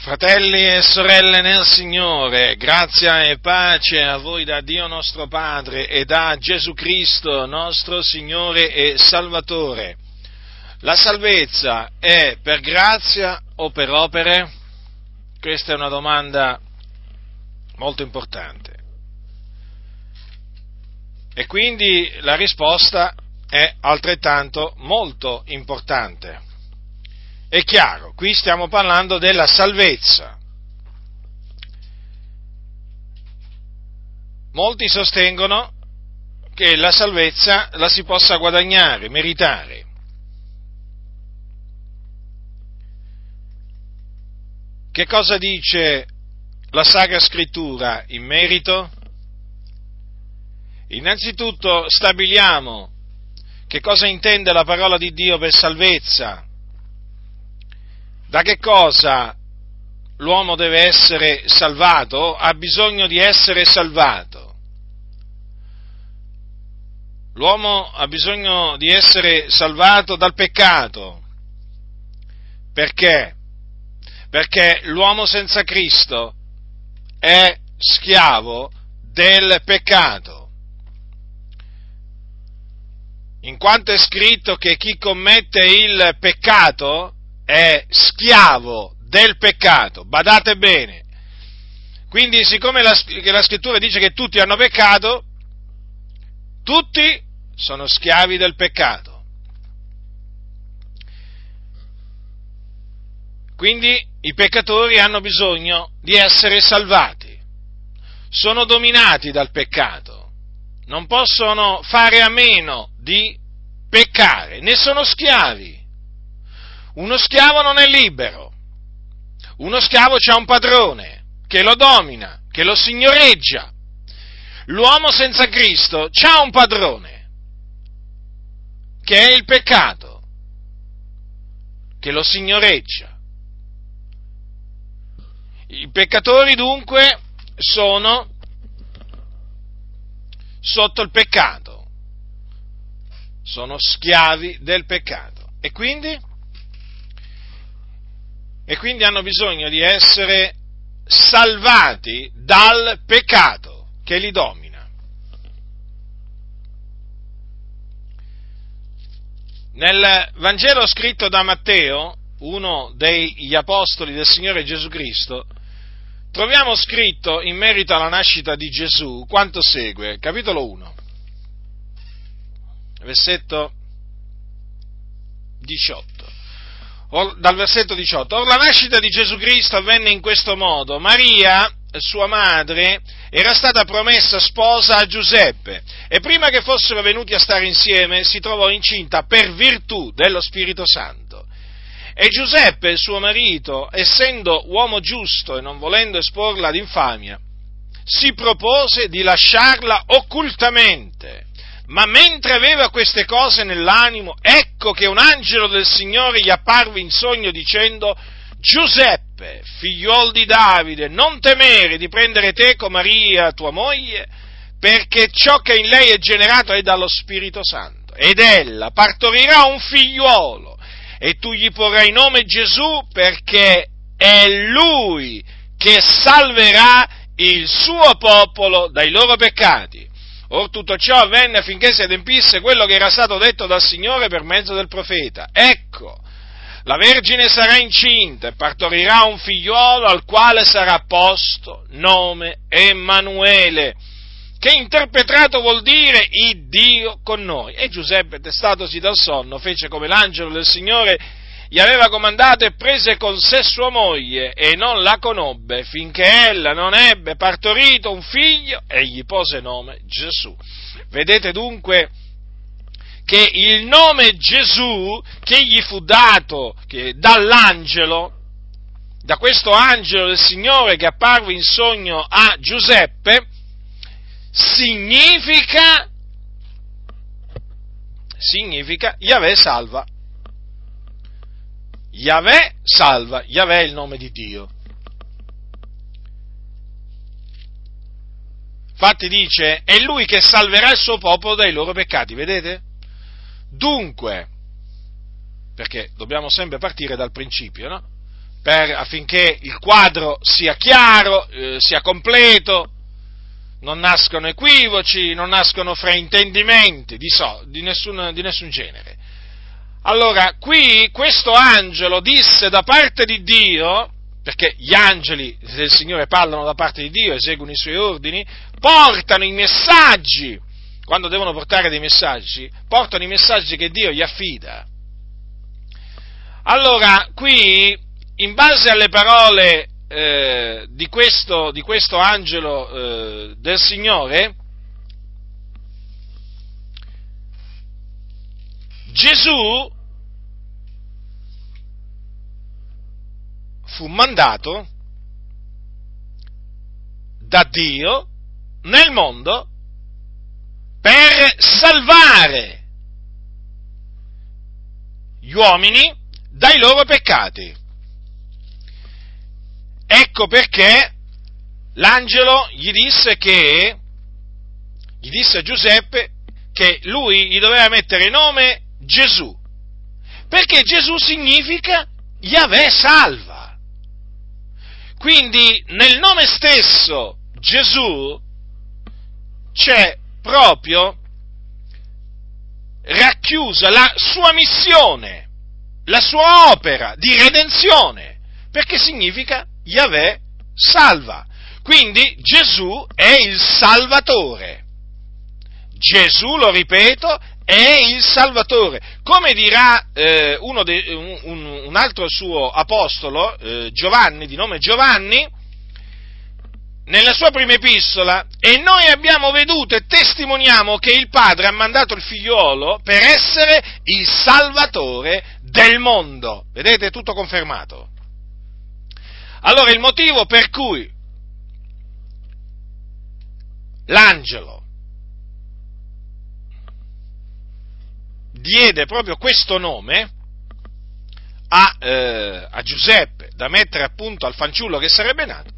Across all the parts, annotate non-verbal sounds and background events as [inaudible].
Fratelli e sorelle nel Signore, grazia e pace a voi da Dio nostro Padre e da Gesù Cristo nostro Signore e Salvatore. La salvezza è per grazia o per opere? Questa è una domanda molto importante. E quindi la risposta è altrettanto molto importante. È chiaro, qui stiamo parlando della salvezza. Molti sostengono che la salvezza la si possa guadagnare, meritare. Che cosa dice la Sacra Scrittura in merito? Innanzitutto stabiliamo che cosa intende la parola di Dio per salvezza da che cosa l'uomo deve essere salvato? Ha bisogno di essere salvato. L'uomo ha bisogno di essere salvato dal peccato. Perché? Perché l'uomo senza Cristo è schiavo del peccato. In quanto è scritto che chi commette il peccato è schiavo del peccato, badate bene. Quindi, siccome la, la scrittura dice che tutti hanno peccato, tutti sono schiavi del peccato. Quindi i peccatori hanno bisogno di essere salvati, sono dominati dal peccato, non possono fare a meno di peccare, ne sono schiavi. Uno schiavo non è libero. Uno schiavo ha un padrone che lo domina, che lo signoreggia. L'uomo senza Cristo ha un padrone, che è il peccato, che lo signoreggia. I peccatori dunque sono sotto il peccato, sono schiavi del peccato. E quindi e quindi hanno bisogno di essere salvati dal peccato che li domina. Nel Vangelo scritto da Matteo, uno degli apostoli del Signore Gesù Cristo, troviamo scritto in merito alla nascita di Gesù quanto segue, capitolo 1, versetto 18 dal versetto 18. Or la nascita di Gesù Cristo avvenne in questo modo. Maria, sua madre, era stata promessa sposa a Giuseppe e prima che fossero venuti a stare insieme si trovò incinta per virtù dello Spirito Santo. E Giuseppe, suo marito, essendo uomo giusto e non volendo esporla ad infamia, si propose di lasciarla occultamente ma mentre aveva queste cose nell'animo, ecco che un angelo del Signore gli apparve in sogno dicendo, Giuseppe, figliuol di Davide, non temere di prendere teco Maria, tua moglie, perché ciò che in lei è generato è dallo Spirito Santo. Ed ella partorirà un figliuolo, e tu gli porrai nome Gesù, perché è lui che salverà il suo popolo dai loro peccati. Or tutto ciò avvenne affinché si adempisse quello che era stato detto dal Signore per mezzo del profeta. Ecco, la Vergine sarà incinta e partorirà un figliuolo al quale sarà posto nome Emanuele, che interpretato vuol dire il Dio con noi. E Giuseppe, testatosi dal sonno, fece come l'angelo del Signore gli aveva comandato e prese con sé sua moglie e non la conobbe finché ella non ebbe partorito un figlio e gli pose nome Gesù. Vedete dunque che il nome Gesù che gli fu dato dall'angelo, da questo angelo del Signore che apparve in sogno a Giuseppe, significa, significa Yahweh salva. Yahweh salva, Yahweh è il nome di Dio. Infatti dice, è lui che salverà il suo popolo dai loro peccati, vedete? Dunque, perché dobbiamo sempre partire dal principio, no? per, affinché il quadro sia chiaro, eh, sia completo, non nascono equivoci, non nascono fraintendimenti di, so, di, nessun, di nessun genere. Allora, qui questo angelo disse da parte di Dio, perché gli angeli del Signore parlano da parte di Dio, eseguono i suoi ordini, portano i messaggi, quando devono portare dei messaggi, portano i messaggi che Dio gli affida. Allora, qui, in base alle parole eh, di, questo, di, questo, angelo eh, del Signore, Gesù fu mandato da Dio nel mondo per salvare gli uomini dai loro peccati. Ecco perché l'angelo gli disse che, gli disse a Giuseppe che lui gli doveva mettere nome Gesù, perché Gesù significa Yahweh salva. Quindi nel nome stesso Gesù c'è proprio racchiusa la sua missione, la sua opera di redenzione, perché significa Yahweh salva. Quindi Gesù è il Salvatore. Gesù, lo ripeto, è il Salvatore. Come dirà eh, de, un, un, altro suo apostolo, eh, Giovanni, di nome Giovanni, nella sua prima epistola, e noi abbiamo veduto e testimoniamo che il Padre ha mandato il figliuolo per essere il Salvatore del mondo. Vedete, è tutto confermato. Allora il motivo per cui l'angelo diede proprio questo nome a, eh, a Giuseppe da mettere appunto al fanciullo che sarebbe nato,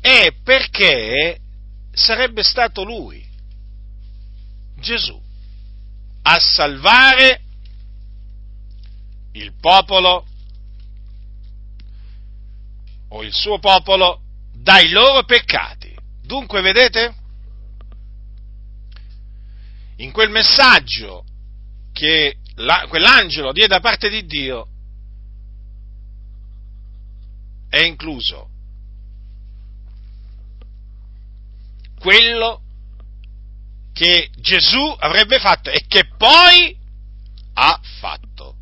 è perché sarebbe stato lui, Gesù, a salvare il popolo o il suo popolo dai loro peccati. Dunque, vedete? In quel messaggio che la, quell'angelo diede da parte di Dio è incluso quello che Gesù avrebbe fatto e che poi ha fatto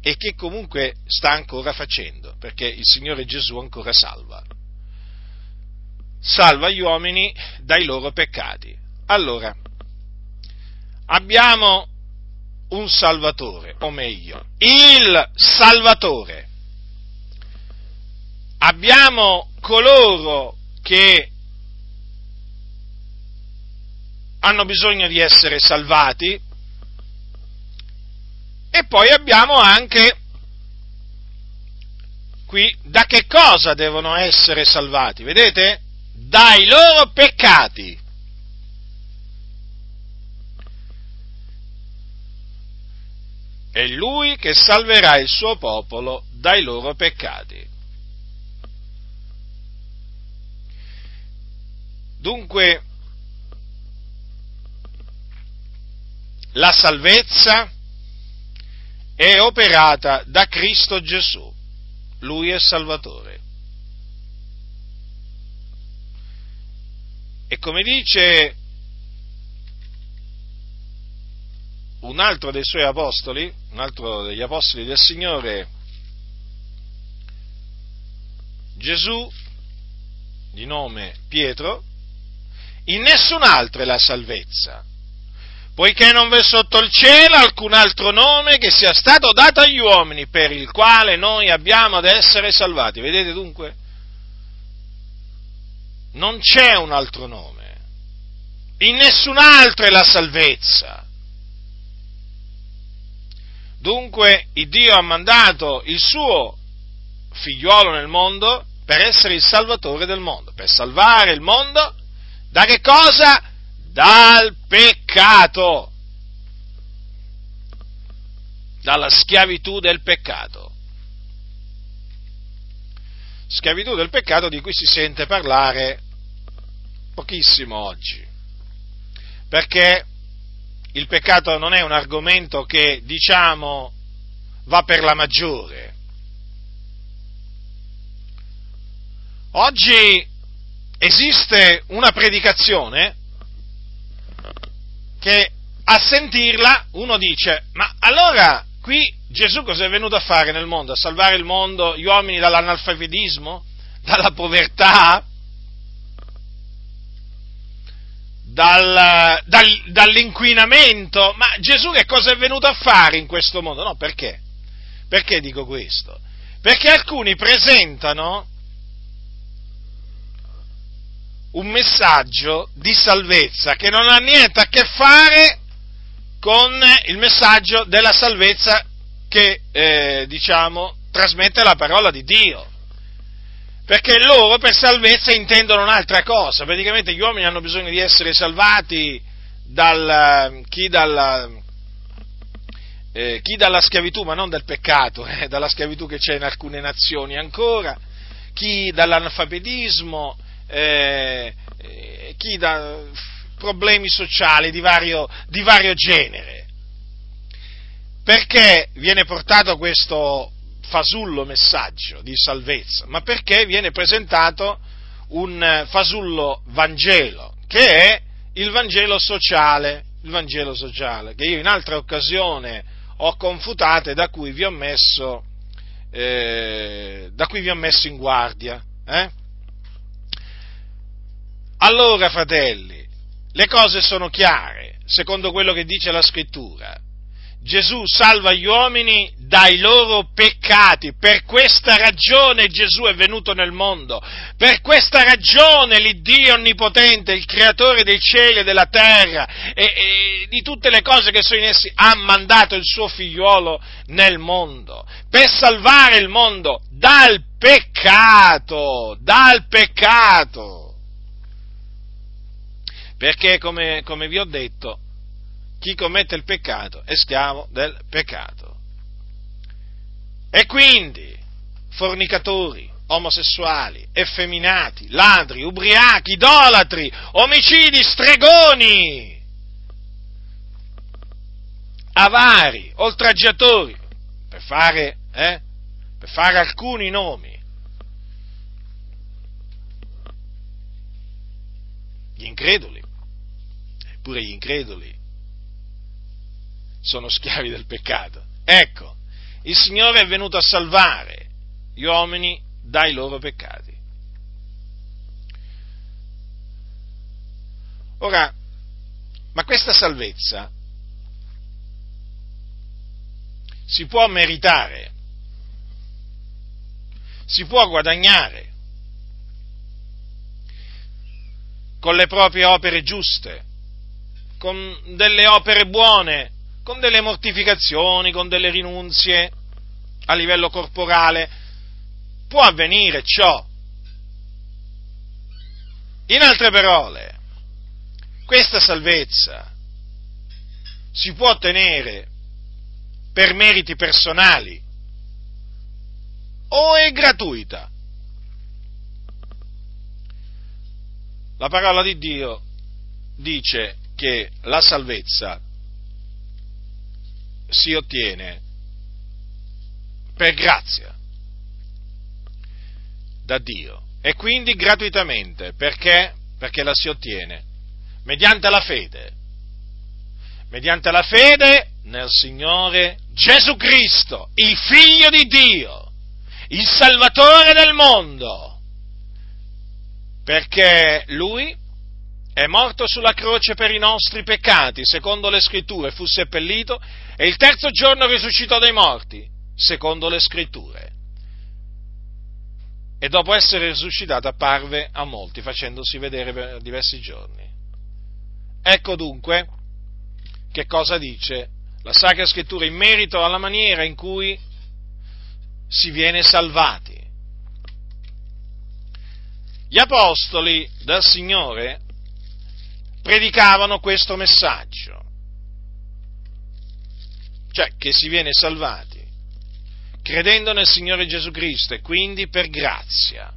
e che comunque sta ancora facendo, perché il Signore Gesù ancora salva. Salva gli uomini dai loro peccati. Allora, abbiamo un Salvatore, o meglio, il Salvatore. Abbiamo coloro che hanno bisogno di essere salvati e poi abbiamo anche qui da che cosa devono essere salvati, vedete? Dai loro peccati. È lui che salverà il suo popolo dai loro peccati. Dunque, la salvezza è operata da Cristo Gesù, lui è Salvatore. E come dice un altro dei suoi apostoli, un altro degli apostoli del Signore, Gesù, di nome Pietro, in nessun altro è la salvezza, poiché non v'è sotto il cielo alcun altro nome che sia stato dato agli uomini per il quale noi abbiamo ad essere salvati. Vedete dunque? Non c'è un altro nome. In nessun altro è la salvezza. Dunque Dio ha mandato il suo figliuolo nel mondo per essere il salvatore del mondo, per salvare il mondo da che cosa? Dal peccato. dalla schiavitù del peccato. Schiavitù del peccato di cui si sente parlare pochissimo oggi, perché il peccato non è un argomento che, diciamo, va per la maggiore. Oggi esiste una predicazione che a sentirla uno dice, ma allora qui Gesù cosa è venuto a fare nel mondo? A salvare il mondo, gli uomini dall'analfabetismo, dalla povertà, dal, dal, dall'inquinamento? Ma Gesù che cosa è venuto a fare in questo mondo? No, perché? Perché dico questo? Perché alcuni presentano un messaggio di salvezza che non ha niente a che fare con il messaggio della salvezza che, eh, diciamo, trasmette la parola di Dio. Perché loro per salvezza intendono un'altra cosa, praticamente gli uomini hanno bisogno di essere salvati dal, chi, dalla, eh, chi dalla schiavitù, ma non dal peccato, eh, dalla schiavitù che c'è in alcune nazioni ancora, chi dall'analfabetismo, eh, eh chi da problemi sociali di vario, di vario genere. Perché viene portato questo fasullo messaggio di salvezza? Ma perché viene presentato un fasullo Vangelo, che è il Vangelo sociale, il Vangelo sociale, che io in altra occasione ho confutato e da cui vi ho messo, eh, vi ho messo in guardia. Eh? Allora, fratelli, le cose sono chiare, secondo quello che dice la scrittura. Gesù salva gli uomini dai loro peccati, per questa ragione Gesù è venuto nel mondo, per questa ragione l'Iddio Onnipotente, il Creatore dei cieli e della terra e, e di tutte le cose che sono in essi, ha mandato il suo figliuolo nel mondo, per salvare il mondo dal peccato, dal peccato. Perché come, come vi ho detto, chi commette il peccato è schiavo del peccato. E quindi fornicatori, omosessuali, effeminati, ladri, ubriachi, idolatri, omicidi, stregoni, avari, oltraggiatori, per fare, eh, per fare alcuni nomi. Gli increduli, pure gli increduli sono schiavi del peccato. Ecco, il Signore è venuto a salvare gli uomini dai loro peccati. Ora, ma questa salvezza si può meritare, si può guadagnare con le proprie opere giuste, con delle opere buone, con delle mortificazioni, con delle rinunzie a livello corporale. Può avvenire ciò. In altre parole, questa salvezza si può ottenere per meriti personali o è gratuita. La parola di Dio dice che la salvezza si ottiene per grazia da Dio e quindi gratuitamente perché? Perché la si ottiene mediante la fede, mediante la fede nel Signore Gesù Cristo, il Figlio di Dio, il Salvatore del mondo, perché Lui è morto sulla croce per i nostri peccati, secondo le scritture, fu seppellito e il terzo giorno risuscitò dai morti, secondo le scritture. E dopo essere risuscitato apparve a molti, facendosi vedere per diversi giorni. Ecco dunque che cosa dice la Sacra Scrittura in merito alla maniera in cui si viene salvati. Gli apostoli del Signore predicavano questo messaggio. cioè che si viene salvati credendo nel Signore Gesù Cristo e quindi per grazia,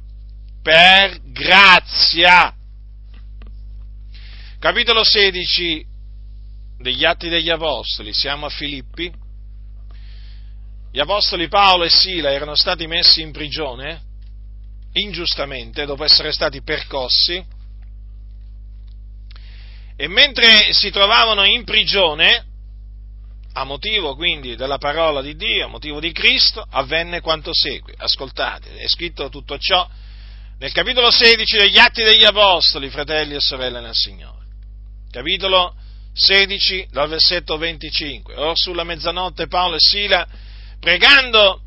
per grazia. Capitolo 16 degli Atti degli Apostoli, siamo a Filippi. Gli Apostoli Paolo e Sila erano stati messi in prigione ingiustamente dopo essere stati percossi e mentre si trovavano in prigione, a motivo quindi della parola di Dio, a motivo di Cristo, avvenne quanto segue. Ascoltate, è scritto tutto ciò nel capitolo 16 degli Atti degli Apostoli, fratelli e sorelle nel Signore. Capitolo 16, dal versetto 25. Or sulla mezzanotte Paolo e Sila, pregando,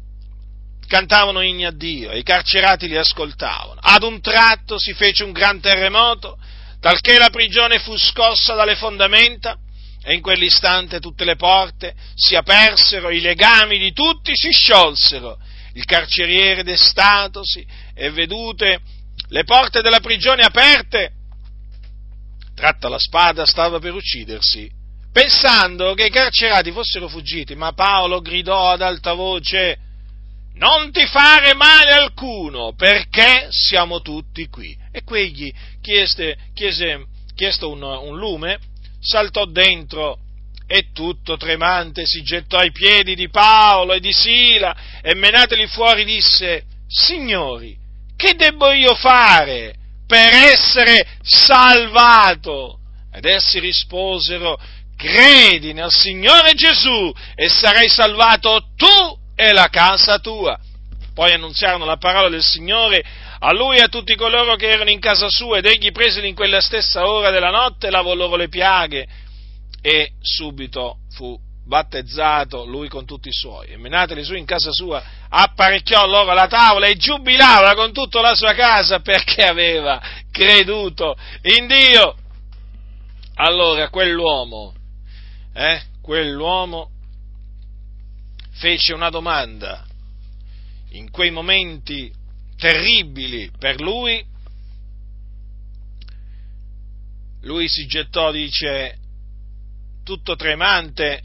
cantavano inni a Dio e i carcerati li ascoltavano. Ad un tratto si fece un gran terremoto, talché la prigione fu scossa dalle fondamenta e in quell'istante tutte le porte si apersero, i legami di tutti si sciolsero. Il carceriere destatosi e vedute le porte della prigione aperte, tratta la spada, stava per uccidersi, pensando che i carcerati fossero fuggiti, ma Paolo gridò ad alta voce, non ti fare male alcuno, perché siamo tutti qui. E quegli chiese, chiese, chiese un, un lume, saltò dentro e tutto tremante si gettò ai piedi di Paolo e di Sila e menateli fuori disse, Signori, che debbo io fare per essere salvato? Ed essi risposero, credi nel Signore Gesù e sarai salvato tu e la casa tua. Poi annunziarono la parola del Signore a lui e a tutti coloro che erano in casa sua ed egli preseli in quella stessa ora della notte lavò loro le piaghe e subito fu battezzato lui con tutti i suoi. E menateli su in casa sua apparecchiò loro la tavola e giubilava con tutta la sua casa perché aveva creduto in Dio. Allora quell'uomo eh, quell'uomo fece una domanda. In quei momenti terribili per lui, lui si gettò, dice, tutto tremante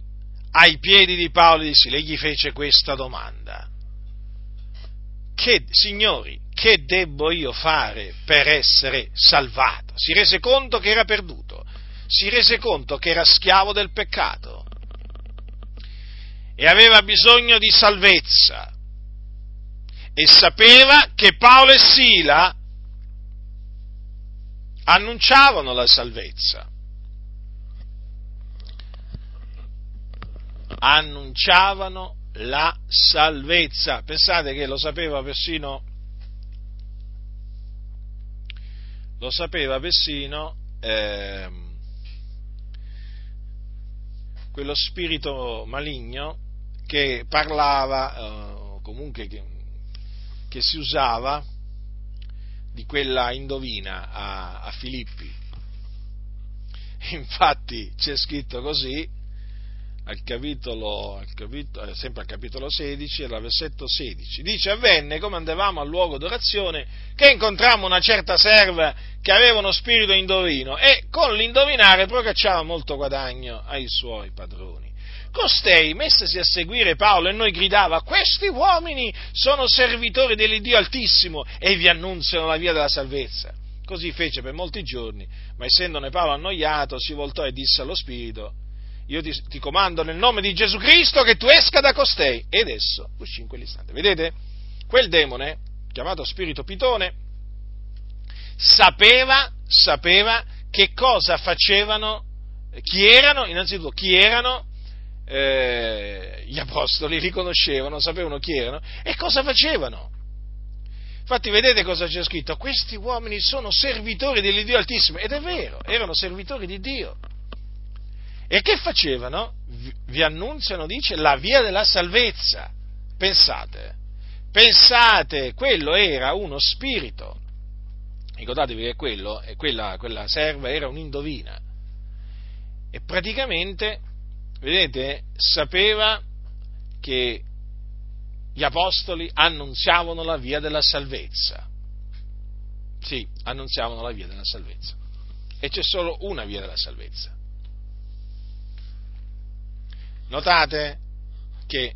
ai piedi di Paolo e disse, lei gli fece questa domanda. Che, signori, che debbo io fare per essere salvato? Si rese conto che era perduto, si rese conto che era schiavo del peccato e aveva bisogno di salvezza e sapeva che Paolo e Sila annunciavano la salvezza. Annunciavano la salvezza. Pensate che lo sapeva persino, lo sapeva persino eh, quello spirito maligno che parlava, eh, comunque che, che si usava di quella indovina a, a Filippi. Infatti c'è scritto così al capitolo, al capitolo, eh, sempre al capitolo 16, al versetto 16. Dice, avvenne come andavamo al luogo d'orazione che incontrammo una certa serva che aveva uno spirito indovino e con l'indovinare procacciava molto guadagno ai suoi padroni. Costei, messasi a seguire Paolo e noi gridava, questi uomini sono servitori dell'Iddio Altissimo e vi annunziano la via della salvezza. Così fece per molti giorni, ma essendone Paolo annoiato, si voltò e disse allo Spirito, io ti, ti comando nel nome di Gesù Cristo che tu esca da costei. Ed esso uscì in quell'istante. Vedete? Quel demone, chiamato Spirito Pitone, sapeva, sapeva che cosa facevano, chi erano, innanzitutto chi erano eh, gli apostoli riconoscevano, sapevano chi erano e cosa facevano. Infatti vedete cosa c'è scritto? Questi uomini sono servitori dell'Iddio Altissimo ed è vero, erano servitori di Dio. E che facevano? Vi annunziano, dice, la via della salvezza. Pensate, pensate, quello era uno spirito. Ricordatevi che quello, quella, quella serva era un'indovina. E praticamente vedete, sapeva che gli apostoli annunziavano la via della salvezza. Sì, annunziavano la via della salvezza. E c'è solo una via della salvezza. Notate? perché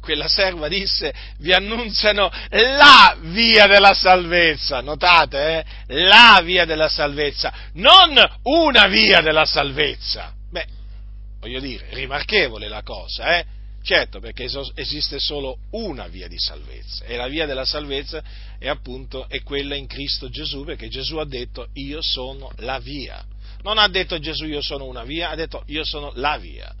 quella serva disse, vi annunziano la via della salvezza, notate, eh? la via della salvezza, non una via della salvezza. Voglio dire, rimarchevole la cosa, eh? Certo, perché esiste solo una via di salvezza e la via della salvezza è appunto è quella in Cristo Gesù, perché Gesù ha detto io sono la via. Non ha detto Gesù io sono una via, ha detto io sono la via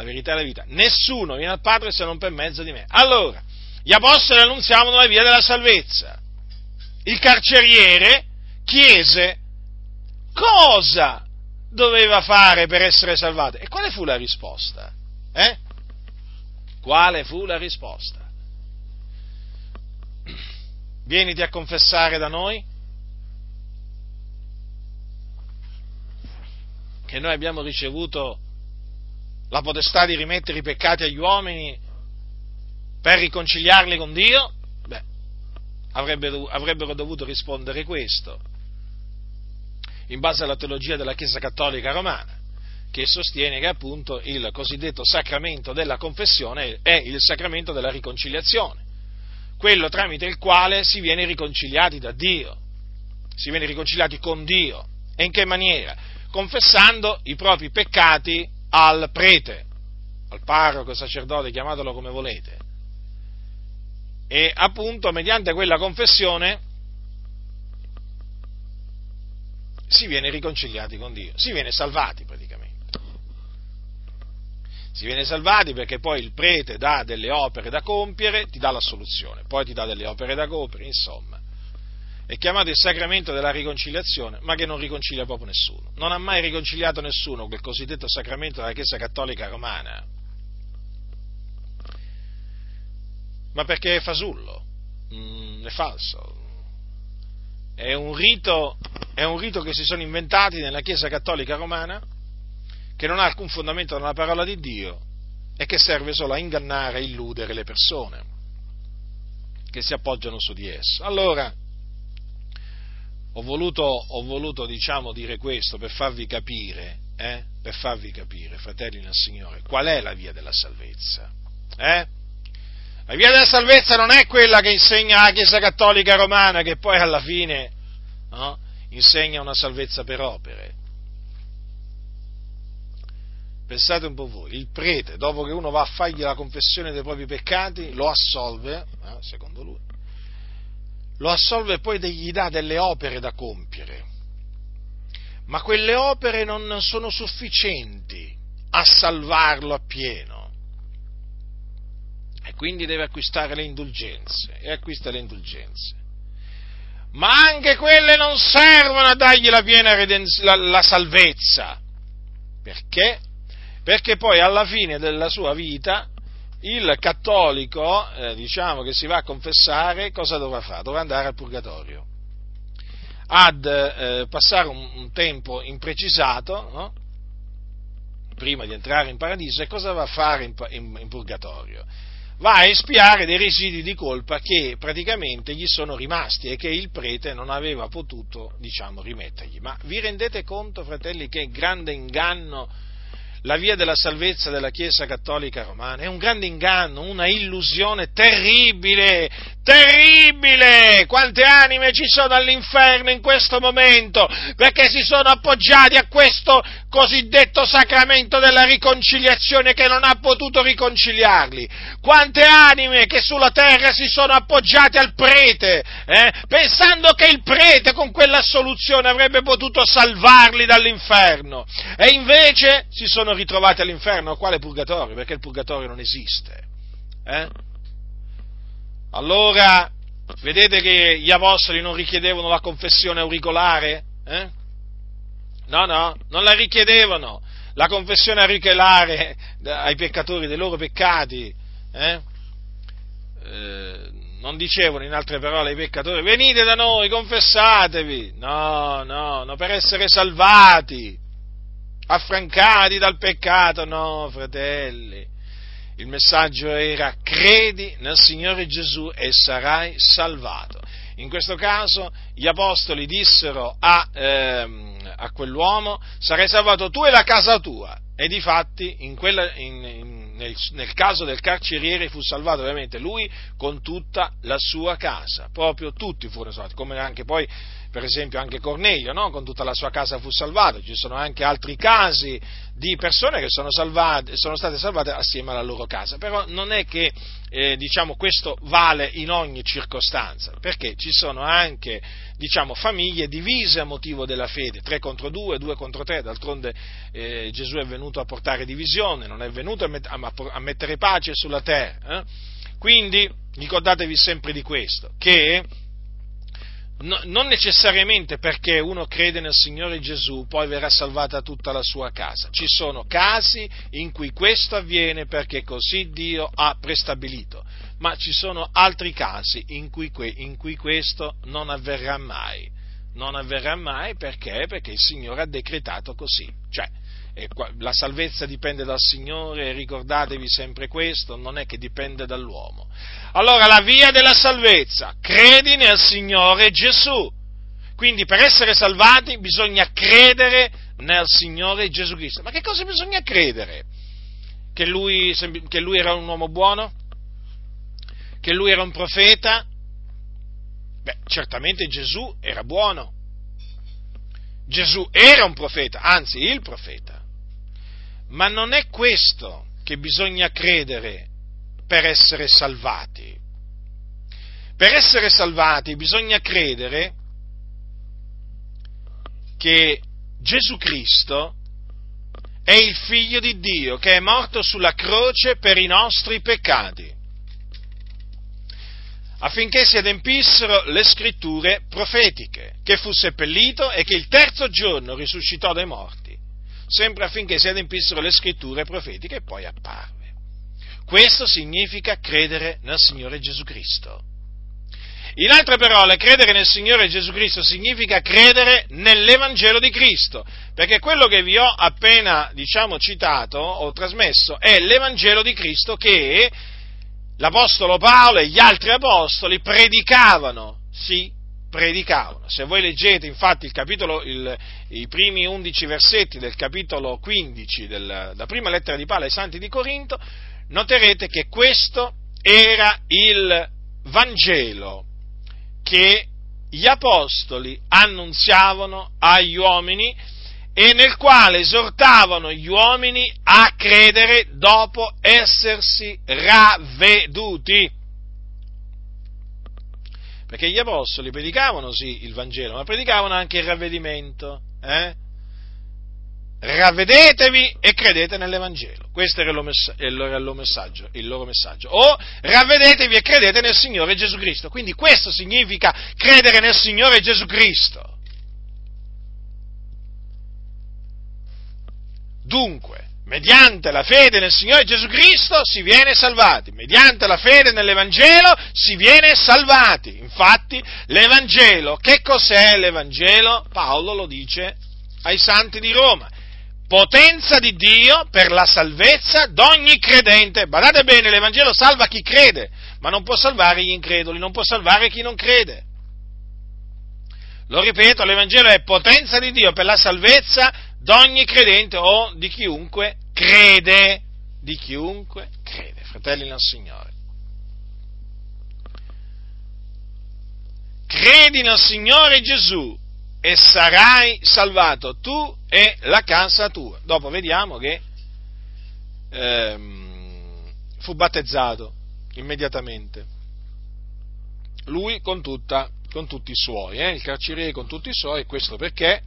la verità e la vita. Nessuno viene al Padre se non per mezzo di me. Allora, gli apostoli annunziavano la via della salvezza. Il carceriere chiese cosa doveva fare per essere salvato. E quale fu la risposta? Eh? Quale fu la risposta? Vieniti a confessare da noi che noi abbiamo ricevuto la potestà di rimettere i peccati agli uomini per riconciliarli con Dio? Beh, avrebbero, avrebbero dovuto rispondere questo, in base alla teologia della Chiesa Cattolica Romana, che sostiene che appunto il cosiddetto sacramento della confessione è il sacramento della riconciliazione, quello tramite il quale si viene riconciliati da Dio, si viene riconciliati con Dio. E in che maniera? Confessando i propri peccati al prete, al parroco, sacerdote, chiamatelo come volete. E appunto mediante quella confessione si viene riconciliati con Dio, si viene salvati praticamente. Si viene salvati perché poi il prete dà delle opere da compiere, ti dà la soluzione, poi ti dà delle opere da compiere, insomma è chiamato il sacramento della riconciliazione, ma che non riconcilia proprio nessuno. Non ha mai riconciliato nessuno quel cosiddetto sacramento della Chiesa Cattolica Romana. Ma perché è fasullo, mm, è falso. È un, rito, è un rito che si sono inventati nella Chiesa Cattolica Romana, che non ha alcun fondamento nella parola di Dio e che serve solo a ingannare e illudere le persone che si appoggiano su di esso. Allora, ho voluto, ho voluto diciamo, dire questo per farvi capire, eh, per farvi capire, fratelli nel Signore, qual è la via della salvezza. Eh? La via della salvezza non è quella che insegna la Chiesa Cattolica Romana, che poi alla fine no, insegna una salvezza per opere. Pensate un po' voi, il prete, dopo che uno va a fargli la confessione dei propri peccati, lo assolve, eh, secondo lui, lo assolve e poi gli dà delle opere da compiere. Ma quelle opere non sono sufficienti a salvarlo appieno. E quindi deve acquistare le indulgenze e acquista le indulgenze. Ma anche quelle non servono a dargli la piena redens- la, la salvezza. Perché? Perché poi alla fine della sua vita il cattolico, eh, diciamo che si va a confessare, cosa dovrà fare? Dovrà andare al purgatorio, ad eh, passare un, un, tempo imprecisato, no? prima di entrare in paradiso, e cosa va a fare in, in, in purgatorio? Va a espiare dei residui di colpa che praticamente gli sono rimasti e che il prete non aveva potuto, diciamo, rimettergli. Ma vi rendete conto, fratelli, che grande inganno la via della salvezza della Chiesa Cattolica Romana è un grande inganno, una illusione terribile, terribile! Quante anime ci sono all'inferno in questo momento perché si sono appoggiati a questo cosiddetto sacramento della riconciliazione che non ha potuto riconciliarli? Quante anime che sulla terra si sono appoggiate al prete, eh, pensando che il prete con quella soluzione avrebbe potuto salvarli dall'inferno e invece si sono sono ritrovati all'inferno, quale purgatorio? Perché il purgatorio non esiste. Eh? Allora, vedete che gli apostoli non richiedevano la confessione auricolare? Eh? No, no, non la richiedevano. La confessione auricolare ai peccatori dei loro peccati. Eh? Eh, non dicevano in altre parole ai peccatori venite da noi, confessatevi. No, no, no, per essere salvati affrancati dal peccato, no, fratelli. Il messaggio era credi nel Signore Gesù e sarai salvato. In questo caso gli apostoli dissero a, ehm, a quell'uomo sarai salvato tu e la casa tua. E difatti in, nel, nel, caso del carceriere fu salvato ovviamente lui con tutta la sua casa, proprio tutti furono salvati, come anche poi per esempio anche Cornelio, no? con tutta la sua casa fu salvato, ci sono anche altri casi di persone che sono, salvate, sono state salvate assieme alla loro casa, però non è che eh, diciamo, questo vale in ogni circostanza, perché ci sono anche diciamo, famiglie divise a motivo della fede, tre contro due, due contro tre, d'altronde eh, Gesù è venuto a portare divisione, non è venuto a, met- a mettere pace sulla terra. Eh? Quindi ricordatevi sempre di questo, che no, non necessariamente perché uno crede nel Signore Gesù poi verrà salvata tutta la sua casa. Ci sono casi in cui questo avviene perché così Dio ha prestabilito, ma ci sono altri casi in cui, in cui questo non avverrà mai. Non avverrà mai perché? Perché il Signore ha decretato così. Cioè, la salvezza dipende dal Signore, ricordatevi sempre questo, non è che dipende dall'uomo. Allora la via della salvezza, credi nel Signore Gesù. Quindi per essere salvati bisogna credere nel Signore Gesù Cristo. Ma che cosa bisogna credere? Che lui, che lui era un uomo buono? Che lui era un profeta? Beh, certamente Gesù era buono. Gesù era un profeta, anzi il profeta. Ma non è questo che bisogna credere per essere salvati. Per essere salvati bisogna credere che Gesù Cristo è il figlio di Dio che è morto sulla croce per i nostri peccati, affinché si adempissero le scritture profetiche, che fu seppellito e che il terzo giorno risuscitò dai morti sempre affinché si adempissero le scritture profetiche e poi apparve. Questo significa credere nel Signore Gesù Cristo. In altre parole, credere nel Signore Gesù Cristo significa credere nell'Evangelo di Cristo, perché quello che vi ho appena, diciamo, citato o trasmesso è l'Evangelo di Cristo che l'Apostolo Paolo e gli altri Apostoli predicavano, sì, predicavano. Se voi leggete infatti il capitolo, il, i primi undici versetti del capitolo 15 della prima lettera di Paolo ai Santi di Corinto, noterete che questo era il Vangelo che gli apostoli annunziavano agli uomini e nel quale esortavano gli uomini a credere dopo essersi ravveduti perché gli apostoli predicavano sì il Vangelo, ma predicavano anche il ravvedimento. Eh? Ravvedetevi e credete nell'Evangelo. Questo era il loro, messaggio, il loro messaggio. O ravvedetevi e credete nel Signore Gesù Cristo. Quindi questo significa credere nel Signore Gesù Cristo. Dunque, mediante la fede nel Signore Gesù Cristo si viene salvati, mediante la fede nell'Evangelo si viene salvati. Infatti l'Evangelo, che cos'è l'Evangelo? Paolo lo dice ai santi di Roma. Potenza di Dio per la salvezza d'ogni credente. Badate bene, l'Evangelo salva chi crede, ma non può salvare gli increduli, non può salvare chi non crede. Lo ripeto, l'Evangelo è potenza di Dio per la salvezza d'ogni credente o di chiunque crede, di chiunque crede, fratelli nel Signore. Credi nel Signore Gesù e sarai salvato tu e la casa tua. Dopo vediamo che ehm, fu battezzato immediatamente. Lui con, tutta, con tutti i suoi, eh? il carceriere con tutti i suoi, questo perché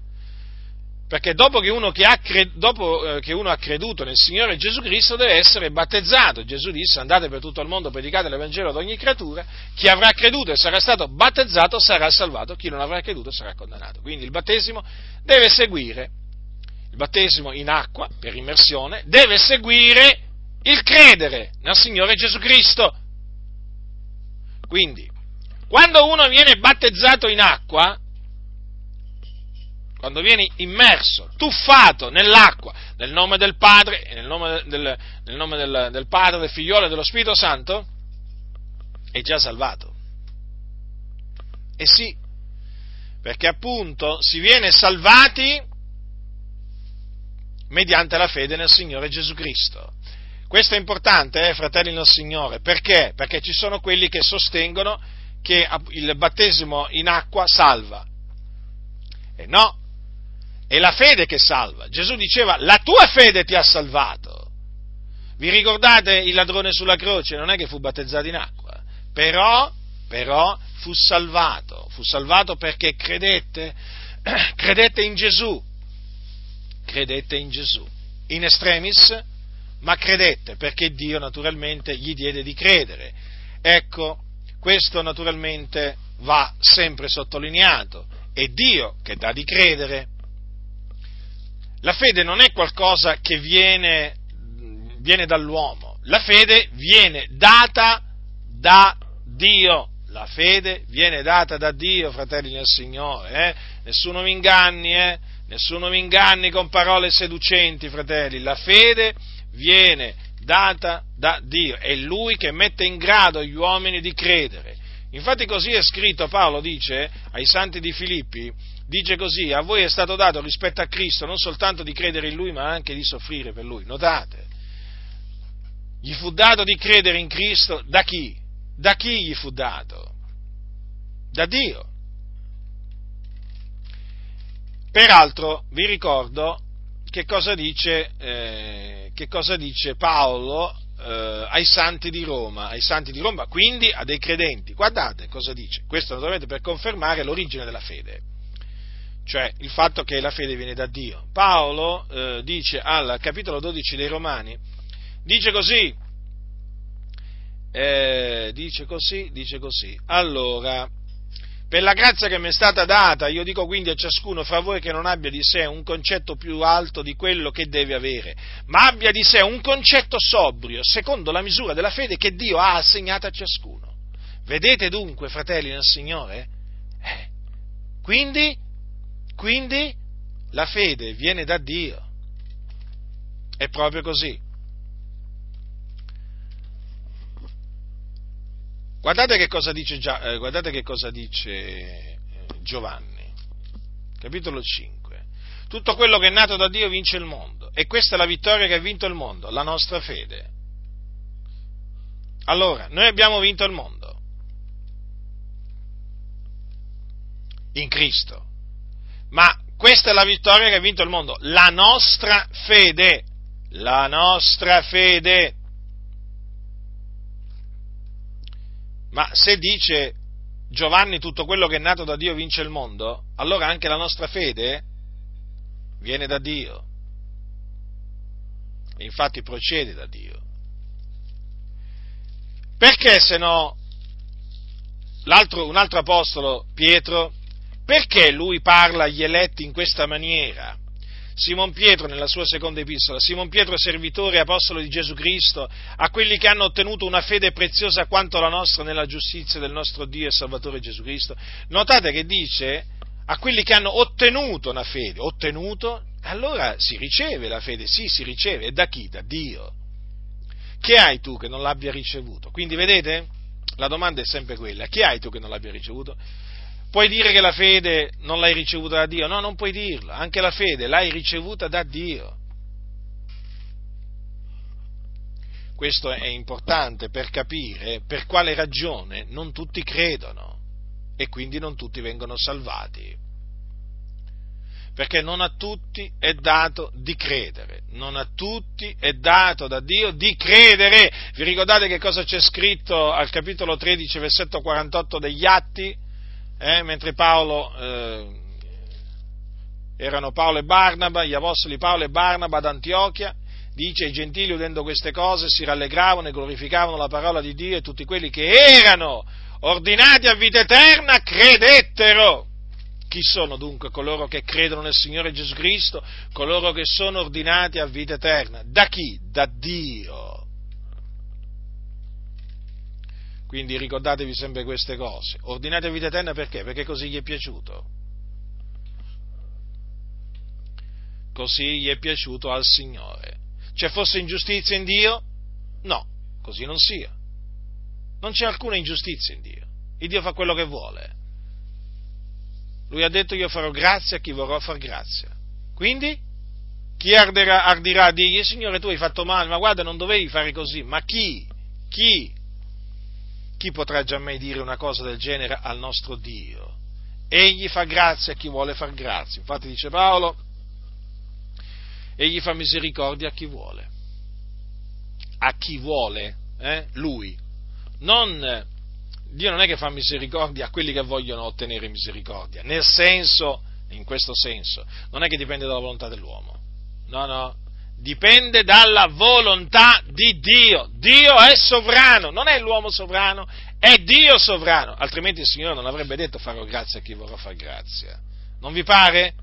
perché dopo che, che cre- dopo, eh, che uno ha creduto nel Signore Gesù Cristo deve essere battezzato. Gesù disse andate per tutto il mondo, predicate l'Evangelo ad ogni creatura, chi avrà creduto e sarà stato battezzato sarà salvato, chi non avrà creduto sarà condannato. Quindi il battesimo deve seguire, il battesimo in acqua, per immersione, deve seguire il credere nel Signore Gesù Cristo. Quindi, quando uno viene battezzato in acqua, quando vieni immerso, tuffato nell'acqua, nel nome del Padre, nel nome, del, nel nome del, del Padre, del Figliolo e dello Spirito Santo, è già salvato. E sì, perché appunto si viene salvati mediante la fede nel Signore Gesù Cristo. Questo è importante, eh, fratelli del Signore, perché? Perché ci sono quelli che sostengono che il battesimo in acqua salva. E no, è la fede che salva. Gesù diceva, la tua fede ti ha salvato. Vi ricordate il ladrone sulla croce? Non è che fu battezzato in acqua, però, però fu salvato. Fu salvato perché credette, [clears throat] credette in Gesù. Credette in Gesù. In extremis, ma credette perché Dio naturalmente gli diede di credere. Ecco, questo naturalmente va sempre sottolineato. È Dio che dà di credere. La fede non è qualcosa che viene, viene dall'uomo, la fede viene data da Dio. La fede viene data da Dio, fratelli del Signore. Eh? Nessuno mi inganni, eh? Nessuno mi inganni con parole seducenti, fratelli. La fede viene data da Dio, è Lui che mette in grado gli uomini di credere. Infatti così è scritto, Paolo dice ai santi di Filippi, dice così, a voi è stato dato rispetto a Cristo non soltanto di credere in Lui, ma anche di soffrire per Lui. Notate, gli fu dato di credere in Cristo da chi? Da chi gli fu dato? Da Dio. Peraltro vi ricordo che cosa dice, eh, che cosa dice Paolo eh, ai santi di Roma, ai santi di Roma, quindi a dei credenti. Guardate cosa dice. Questo naturalmente per confermare l'origine della fede, cioè il fatto che la fede viene da Dio. Paolo eh, dice al capitolo 12 dei Romani, dice così, eh, dice così, dice così. Allora, per la grazia che mi è stata data, io dico quindi a ciascuno fra voi che non abbia di sé un concetto più alto di quello che deve avere, ma abbia di sé un concetto sobrio, secondo la misura della fede che Dio ha assegnato a ciascuno. Vedete dunque, fratelli nel Signore? Eh, quindi, quindi la fede viene da Dio. È proprio così. Guardate che cosa dice, eh, che cosa dice eh, Giovanni, capitolo 5. Tutto quello che è nato da Dio vince il mondo e questa è la vittoria che ha vinto il mondo, la nostra fede. Allora, noi abbiamo vinto il mondo in Cristo, ma questa è la vittoria che ha vinto il mondo, la nostra fede, la nostra fede. Ma se dice Giovanni tutto quello che è nato da Dio vince il mondo, allora anche la nostra fede viene da Dio. Infatti procede da Dio. Perché se no un altro apostolo, Pietro, perché lui parla agli eletti in questa maniera? Simon Pietro nella sua seconda epistola, Simon Pietro servitore e apostolo di Gesù Cristo, a quelli che hanno ottenuto una fede preziosa quanto la nostra nella giustizia del nostro Dio e Salvatore Gesù Cristo. Notate che dice a quelli che hanno ottenuto una fede, ottenuto, allora si riceve la fede, sì, si riceve, e da chi? Da Dio. Che hai tu che non l'abbia ricevuto? Quindi vedete? La domanda è sempre quella, che hai tu che non l'abbia ricevuto? Puoi dire che la fede non l'hai ricevuta da Dio? No, non puoi dirlo. Anche la fede l'hai ricevuta da Dio. Questo è importante per capire per quale ragione non tutti credono e quindi non tutti vengono salvati. Perché non a tutti è dato di credere, non a tutti è dato da Dio di credere. Vi ricordate che cosa c'è scritto al capitolo 13, versetto 48 degli Atti? Eh, mentre Paolo, eh, erano Paolo e Barnaba, gli apostoli Paolo e Barnaba ad Antiochia, dice i gentili udendo queste cose si rallegravano e glorificavano la parola di Dio e tutti quelli che erano ordinati a vita eterna credettero. Chi sono dunque coloro che credono nel Signore Gesù Cristo? Coloro che sono ordinati a vita eterna. Da chi? Da Dio. Quindi ricordatevi sempre queste cose. Ordinate vita eterna perché? Perché così gli è piaciuto. Così gli è piaciuto al Signore. C'è fosse ingiustizia in Dio? No, così non sia. Non c'è alcuna ingiustizia in Dio. Il Dio fa quello che vuole. Lui ha detto io farò grazia a chi vorrò far grazia. Quindi chi arderà, ardirà a dirgli, Signore, tu hai fatto male, ma guarda, non dovevi fare così. Ma chi? Chi? Chi potrà già mai dire una cosa del genere al nostro Dio? Egli fa grazia a chi vuole far grazia. Infatti dice Paolo, egli fa misericordia a chi vuole. A chi vuole, eh? Lui. Non, Dio non è che fa misericordia a quelli che vogliono ottenere misericordia, nel senso, in questo senso, non è che dipende dalla volontà dell'uomo. No, no, dipende dalla volontà di Dio. Dio è sovrano, non è l'uomo sovrano, è Dio sovrano, altrimenti il Signore non avrebbe detto farò grazia a chi vorrà far grazia. Non vi pare?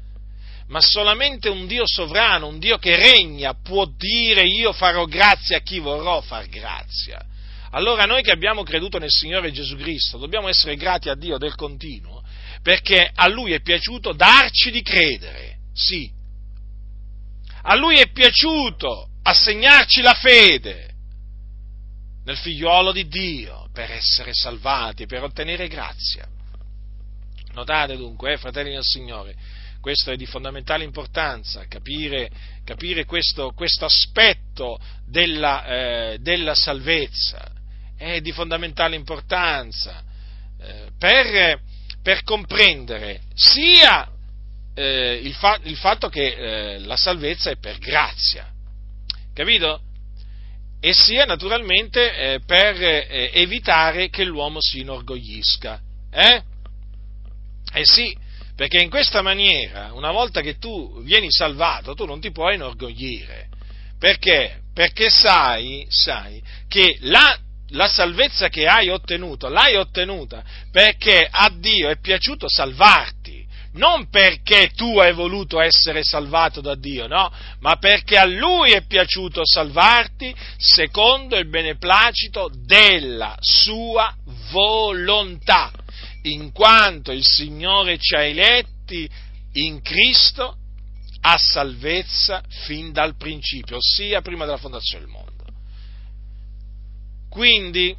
Ma solamente un Dio sovrano, un Dio che regna, può dire io farò grazia a chi vorrò far grazia. Allora noi che abbiamo creduto nel Signore Gesù Cristo dobbiamo essere grati a Dio del continuo perché a Lui è piaciuto darci di credere, sì, a lui è piaciuto assegnarci la fede nel figliuolo di Dio per essere salvati, per ottenere grazia. Notate dunque, eh, fratelli del Signore, questo è di fondamentale importanza, capire, capire questo, questo, aspetto della, eh, della, salvezza, è di fondamentale importanza eh, per, per comprendere sia eh, il, fa- il, fatto che eh, la salvezza è per grazia, capito? E sia naturalmente eh, per eh, evitare che l'uomo si inorgoglisca. Eh? Eh sì, perché in questa maniera, una volta che tu vieni salvato, tu non ti puoi inorgoglire. Perché? Perché sai, sai che la la salvezza che hai ottenuto, l'hai ottenuta perché a Dio è piaciuto salvarti non perché tu hai voluto essere salvato da Dio, no, ma perché a Lui è piaciuto salvarti secondo il beneplacito della sua volontà, in quanto il Signore ci ha eletti in Cristo a salvezza fin dal principio, ossia prima della fondazione del mondo. Quindi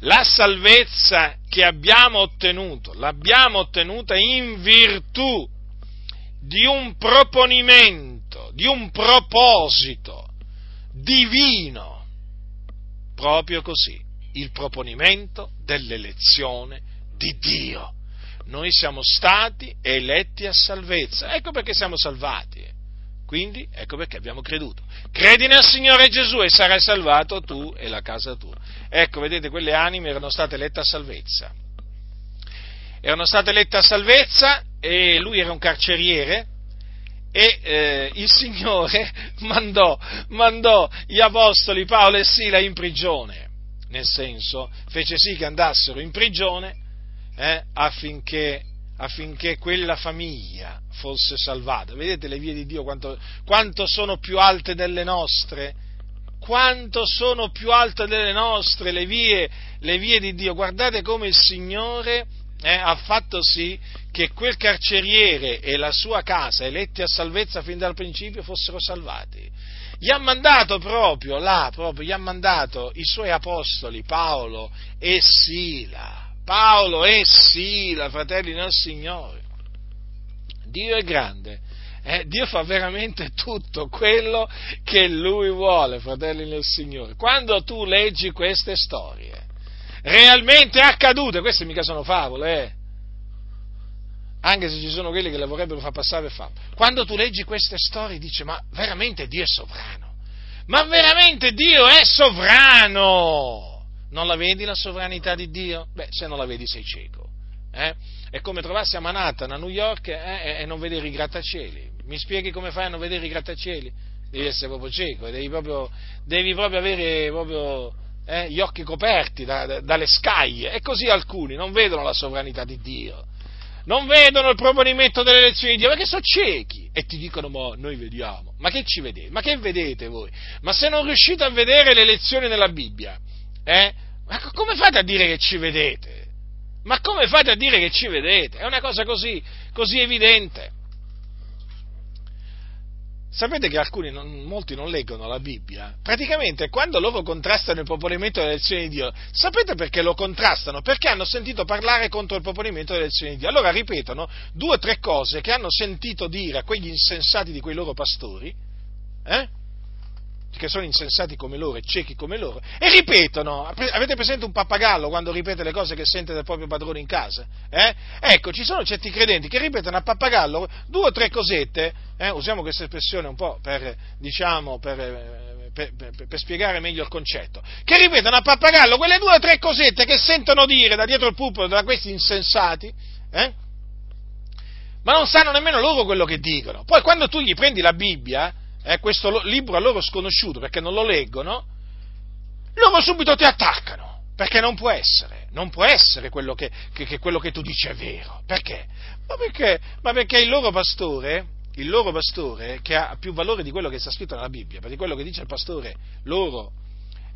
la salvezza che abbiamo ottenuto, l'abbiamo ottenuta in virtù di un proponimento, di un proposito divino, proprio così, il proponimento dell'elezione di Dio. Noi siamo stati eletti a salvezza, ecco perché siamo salvati. Quindi ecco perché abbiamo creduto. Credi nel Signore Gesù e sarai salvato tu e la casa tua. Ecco, vedete, quelle anime erano state elette a salvezza. Erano state elette a salvezza e lui era un carceriere e eh, il Signore [laughs] mandò, mandò gli apostoli Paolo e Sila in prigione. Nel senso, fece sì che andassero in prigione eh, affinché affinché quella famiglia fosse salvata. Vedete le vie di Dio quanto, quanto sono più alte delle nostre? Quanto sono più alte delle nostre le vie, le vie di Dio? Guardate come il Signore eh, ha fatto sì che quel carceriere e la sua casa, eletti a salvezza fin dal principio, fossero salvati. Gli ha mandato proprio là, proprio, gli ha mandato i suoi apostoli, Paolo e Sila Paolo e Sila, fratelli nel Signore. Dio è grande, eh? Dio fa veramente tutto quello che Lui vuole, fratelli nel Signore. Quando tu leggi queste storie, realmente accadute, queste mica sono favole, eh? anche se ci sono quelli che le vorrebbero far passare favole. Quando tu leggi queste storie dici, ma veramente Dio è sovrano, ma veramente Dio è sovrano! Non la vedi la sovranità di Dio? Beh, se non la vedi sei cieco. Eh? È come trovarsi a Manhattan, a New York, eh, e non vedere i grattacieli. Mi spieghi come fai a non vedere i grattacieli? Devi essere proprio cieco, devi proprio, devi proprio avere proprio, eh, gli occhi coperti da, da, dalle scaglie. E così alcuni non vedono la sovranità di Dio. Non vedono il proponimento delle elezioni di Dio perché sono ciechi e ti dicono: Ma noi vediamo. Ma che ci vedete? Ma che vedete voi? Ma se non riuscite a vedere le elezioni nella Bibbia, eh? Ma come fate a dire che ci vedete? Ma come fate a dire che ci vedete? È una cosa così, così evidente. Sapete che alcuni, non, molti non leggono la Bibbia? Praticamente quando loro contrastano il proponimento delle elezioni di Dio, sapete perché lo contrastano? Perché hanno sentito parlare contro il proponimento delle elezioni di Dio. Allora ripetono due o tre cose che hanno sentito dire a quegli insensati di quei loro pastori, eh? Che sono insensati come loro e ciechi come loro, e ripetono. Avete presente un pappagallo quando ripete le cose che sente del proprio padrone in casa? Eh? Ecco, ci sono certi credenti che ripetono a pappagallo due o tre cosette, eh? usiamo questa espressione un po' per, diciamo, per, per, per, spiegare meglio il concetto, che ripetono a pappagallo quelle due o tre cosette che sentono dire da dietro il pulpito da questi insensati, eh? ma non sanno nemmeno loro quello che dicono. Poi quando tu gli prendi la Bibbia, eh, questo libro a loro sconosciuto perché non lo leggono, loro subito ti attaccano, perché non può essere, non può essere quello che, che, che, quello che tu dici è vero. Perché? Ma perché, ma perché il loro pastore, il loro pastore, che ha più valore di quello che sta scritto nella Bibbia, per di quello che dice il pastore loro,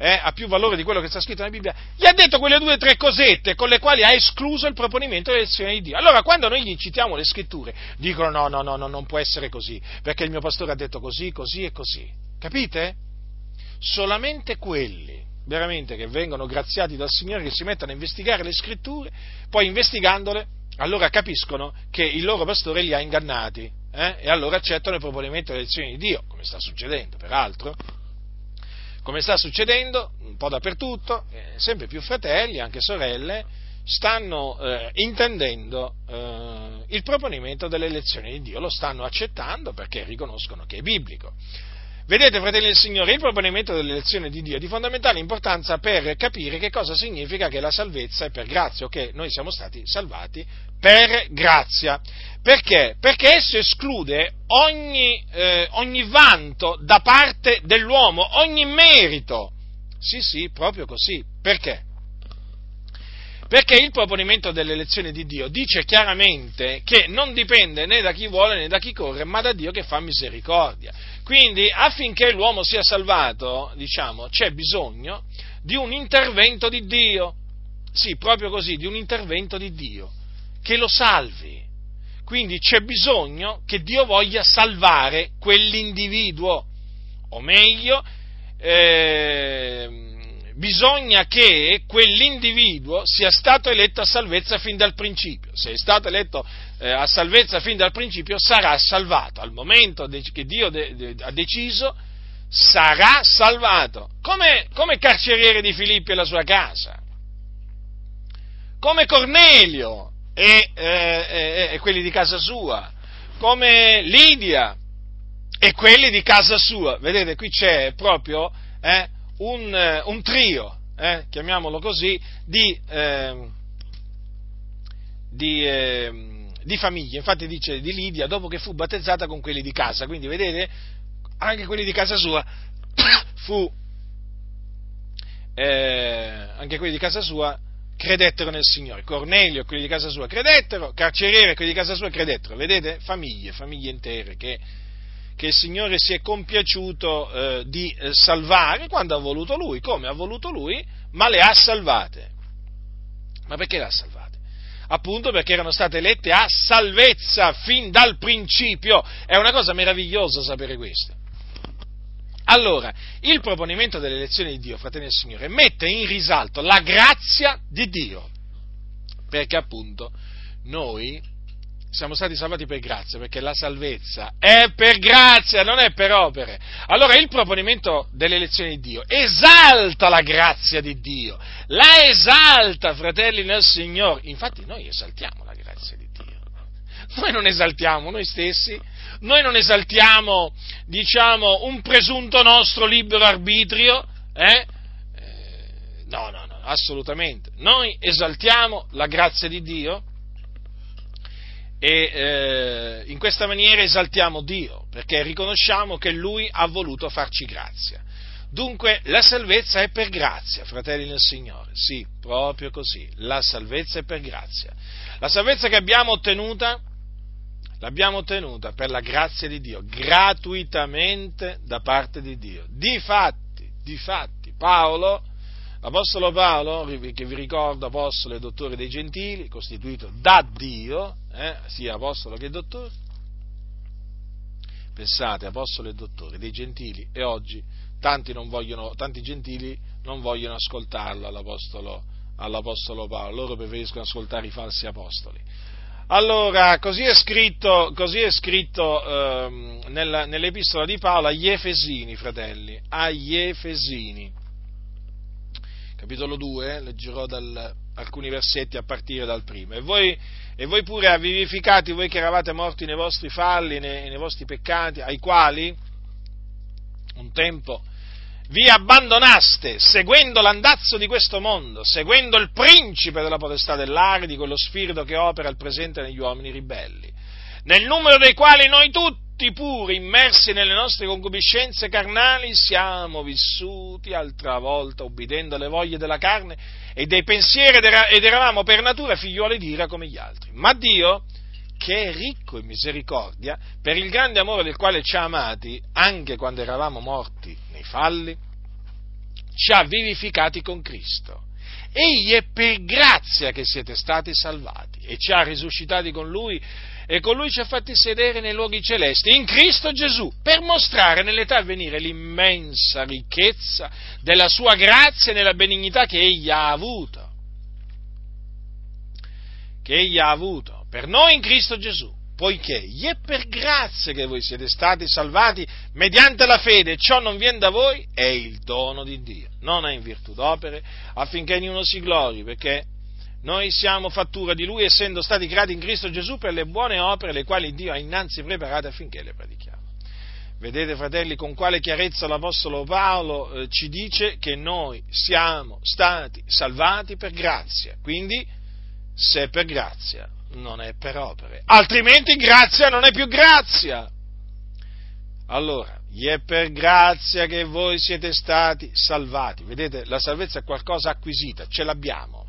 eh, ha più valore di quello che sta scritto nella Bibbia, gli ha detto quelle due o tre cosette con le quali ha escluso il proponimento dell'elezione di Dio. Allora, quando noi gli citiamo le scritture, dicono no, no, no, no, non può essere così, perché il mio pastore ha detto così, così e così. Capite? Solamente quelli veramente che vengono graziati dal Signore, che si mettono a investigare le scritture, poi investigandole, allora capiscono che il loro pastore li ha ingannati eh? e allora accettano il proponimento dell'elezione di Dio, come sta succedendo peraltro come sta succedendo un po' dappertutto, eh, sempre più fratelli, anche sorelle, stanno eh, intendendo eh, il proponimento delle elezioni di Dio, lo stanno accettando perché riconoscono che è biblico. Vedete, fratelli del Signore, il proponimento dell'elezione di Dio è di fondamentale importanza per capire che cosa significa che la salvezza è per grazia o che noi siamo stati salvati per grazia. Perché? Perché esso esclude ogni, eh, ogni vanto da parte dell'uomo, ogni merito. Sì, sì, proprio così. Perché? Perché il proponimento dell'elezione di Dio dice chiaramente che non dipende né da chi vuole né da chi corre, ma da Dio che fa misericordia. Quindi affinché l'uomo sia salvato, diciamo, c'è bisogno di un intervento di Dio. Sì, proprio così, di un intervento di Dio, che lo salvi. Quindi c'è bisogno che Dio voglia salvare quell'individuo, o meglio, eh, bisogna che quell'individuo sia stato eletto a salvezza fin dal principio. Se è stato eletto eh, a salvezza fin dal principio, sarà salvato. Al momento che Dio de- de- ha deciso, sarà salvato. Come, come carceriere di Filippi e la sua casa. Come Cornelio e, eh, e quelli di casa sua. Come Lidia e quelli di casa sua. Vedete, qui c'è proprio... Eh, un, eh, un trio, eh, chiamiamolo così, di, eh, di, eh, di, famiglie. Infatti dice di Lidia dopo che fu battezzata con quelli di casa. Quindi vedete, anche quelli di casa sua [coughs] fu, eh, anche quelli di casa sua credettero nel Signore. Cornelio e quelli di casa sua credettero, carceriere e quelli di casa sua credettero. Vedete? Famiglie, famiglie intere che che il Signore si è compiaciuto eh, di eh, salvare quando ha voluto Lui, come ha voluto Lui, ma le ha salvate. Ma perché le ha salvate? Appunto perché erano state elette a salvezza fin dal principio. È una cosa meravigliosa sapere questo. Allora, il proponimento dell'elezione di Dio, fratelli del Signore, mette in risalto la grazia di Dio, perché appunto noi siamo stati salvati per grazia, perché la salvezza è per grazia, non è per opere. Allora il proponimento dell'elezione di Dio esalta la grazia di Dio, la esalta, fratelli nel Signore. Infatti noi esaltiamo la grazia di Dio. Noi non esaltiamo noi stessi, noi non esaltiamo, diciamo, un presunto nostro libero arbitrio, eh? eh no, no, no, assolutamente. Noi esaltiamo la grazia di Dio e eh, in questa maniera esaltiamo Dio, perché riconosciamo che Lui ha voluto farci grazia. Dunque la salvezza è per grazia, fratelli nel Signore, sì, proprio così, la salvezza è per grazia. La salvezza che abbiamo ottenuta, l'abbiamo ottenuta per la grazia di Dio, gratuitamente da parte di Dio. Difatti, difatti, Paolo L'Apostolo Paolo, che vi ricordo, apostolo e dottore dei gentili, costituito da Dio, eh, sia apostolo che dottore, pensate, apostolo e dottore dei gentili, e oggi tanti, vogliono, tanti gentili non vogliono ascoltarlo all'apostolo, all'apostolo Paolo, loro preferiscono ascoltare i falsi apostoli. Allora, così è scritto, così è scritto ehm, nella, nell'epistola di Paolo agli Efesini, fratelli, agli Efesini. Capitolo 2, leggerò dal, alcuni versetti a partire dal primo. E voi, e voi pure vivificati, voi che eravate morti nei vostri falli, nei, nei vostri peccati, ai quali un tempo vi abbandonaste seguendo l'andazzo di questo mondo, seguendo il principe della potestà dell'aria, di quello spirito che opera al presente negli uomini ribelli, nel numero dei quali noi tutti pure, immersi nelle nostre concupiscenze carnali, siamo vissuti altra volta obbedendo alle voglie della carne e dei pensieri ed eravamo per natura figliuoli di ira come gli altri. Ma Dio, che è ricco in misericordia, per il grande amore del quale ci ha amati, anche quando eravamo morti nei falli, ci ha vivificati con Cristo. Egli è per grazia che siete stati salvati e ci ha risuscitati con Lui e con Lui ci ha fatti sedere nei luoghi celesti, in Cristo Gesù, per mostrare nell'età a venire l'immensa ricchezza della sua grazia e nella benignità che Egli ha avuto. Che Egli ha avuto per noi in Cristo Gesù poiché gli è per grazia che voi siete stati salvati mediante la fede, ciò non viene da voi, è il dono di Dio, non è in virtù d'opere, affinché ognuno si glori, perché noi siamo fattura di Lui, essendo stati creati in Cristo Gesù per le buone opere, le quali Dio ha innanzi preparate affinché le predichiamo. Vedete, fratelli, con quale chiarezza l'Apostolo Paolo eh, ci dice che noi siamo stati salvati per grazia. Quindi, se per grazia, non è per opere, altrimenti grazia non è più grazia. Allora, gli è per grazia che voi siete stati salvati. Vedete, la salvezza è qualcosa acquisita, ce l'abbiamo.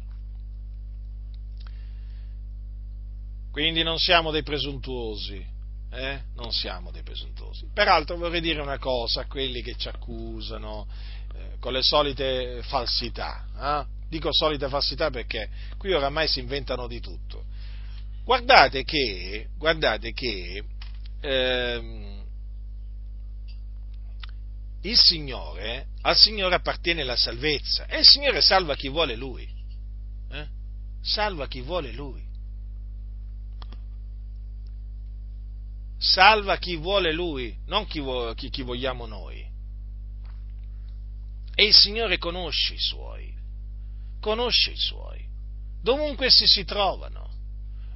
Quindi non siamo dei presuntuosi, eh? non siamo dei presuntuosi. Peraltro vorrei dire una cosa a quelli che ci accusano eh, con le solite falsità. Eh? Dico solite falsità perché qui oramai si inventano di tutto. Guardate che, guardate che ehm, il Signore, al Signore appartiene la salvezza e il Signore salva chi vuole Lui. Eh? Salva chi vuole Lui. Salva chi vuole Lui, non chi, chi, chi vogliamo noi. E il Signore conosce i Suoi, conosce i Suoi, dovunque essi si trovano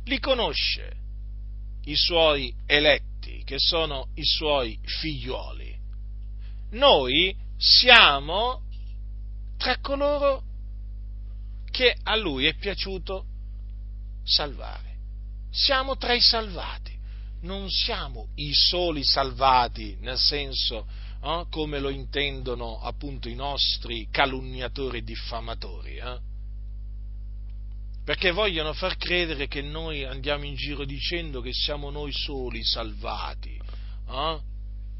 li conosce, i suoi eletti, che sono i suoi figlioli. Noi siamo tra coloro che a lui è piaciuto salvare. Siamo tra i salvati, non siamo i soli salvati, nel senso eh, come lo intendono appunto i nostri calunniatori e diffamatori. Eh? perché vogliono far credere che noi andiamo in giro dicendo che siamo noi soli salvati. Eh?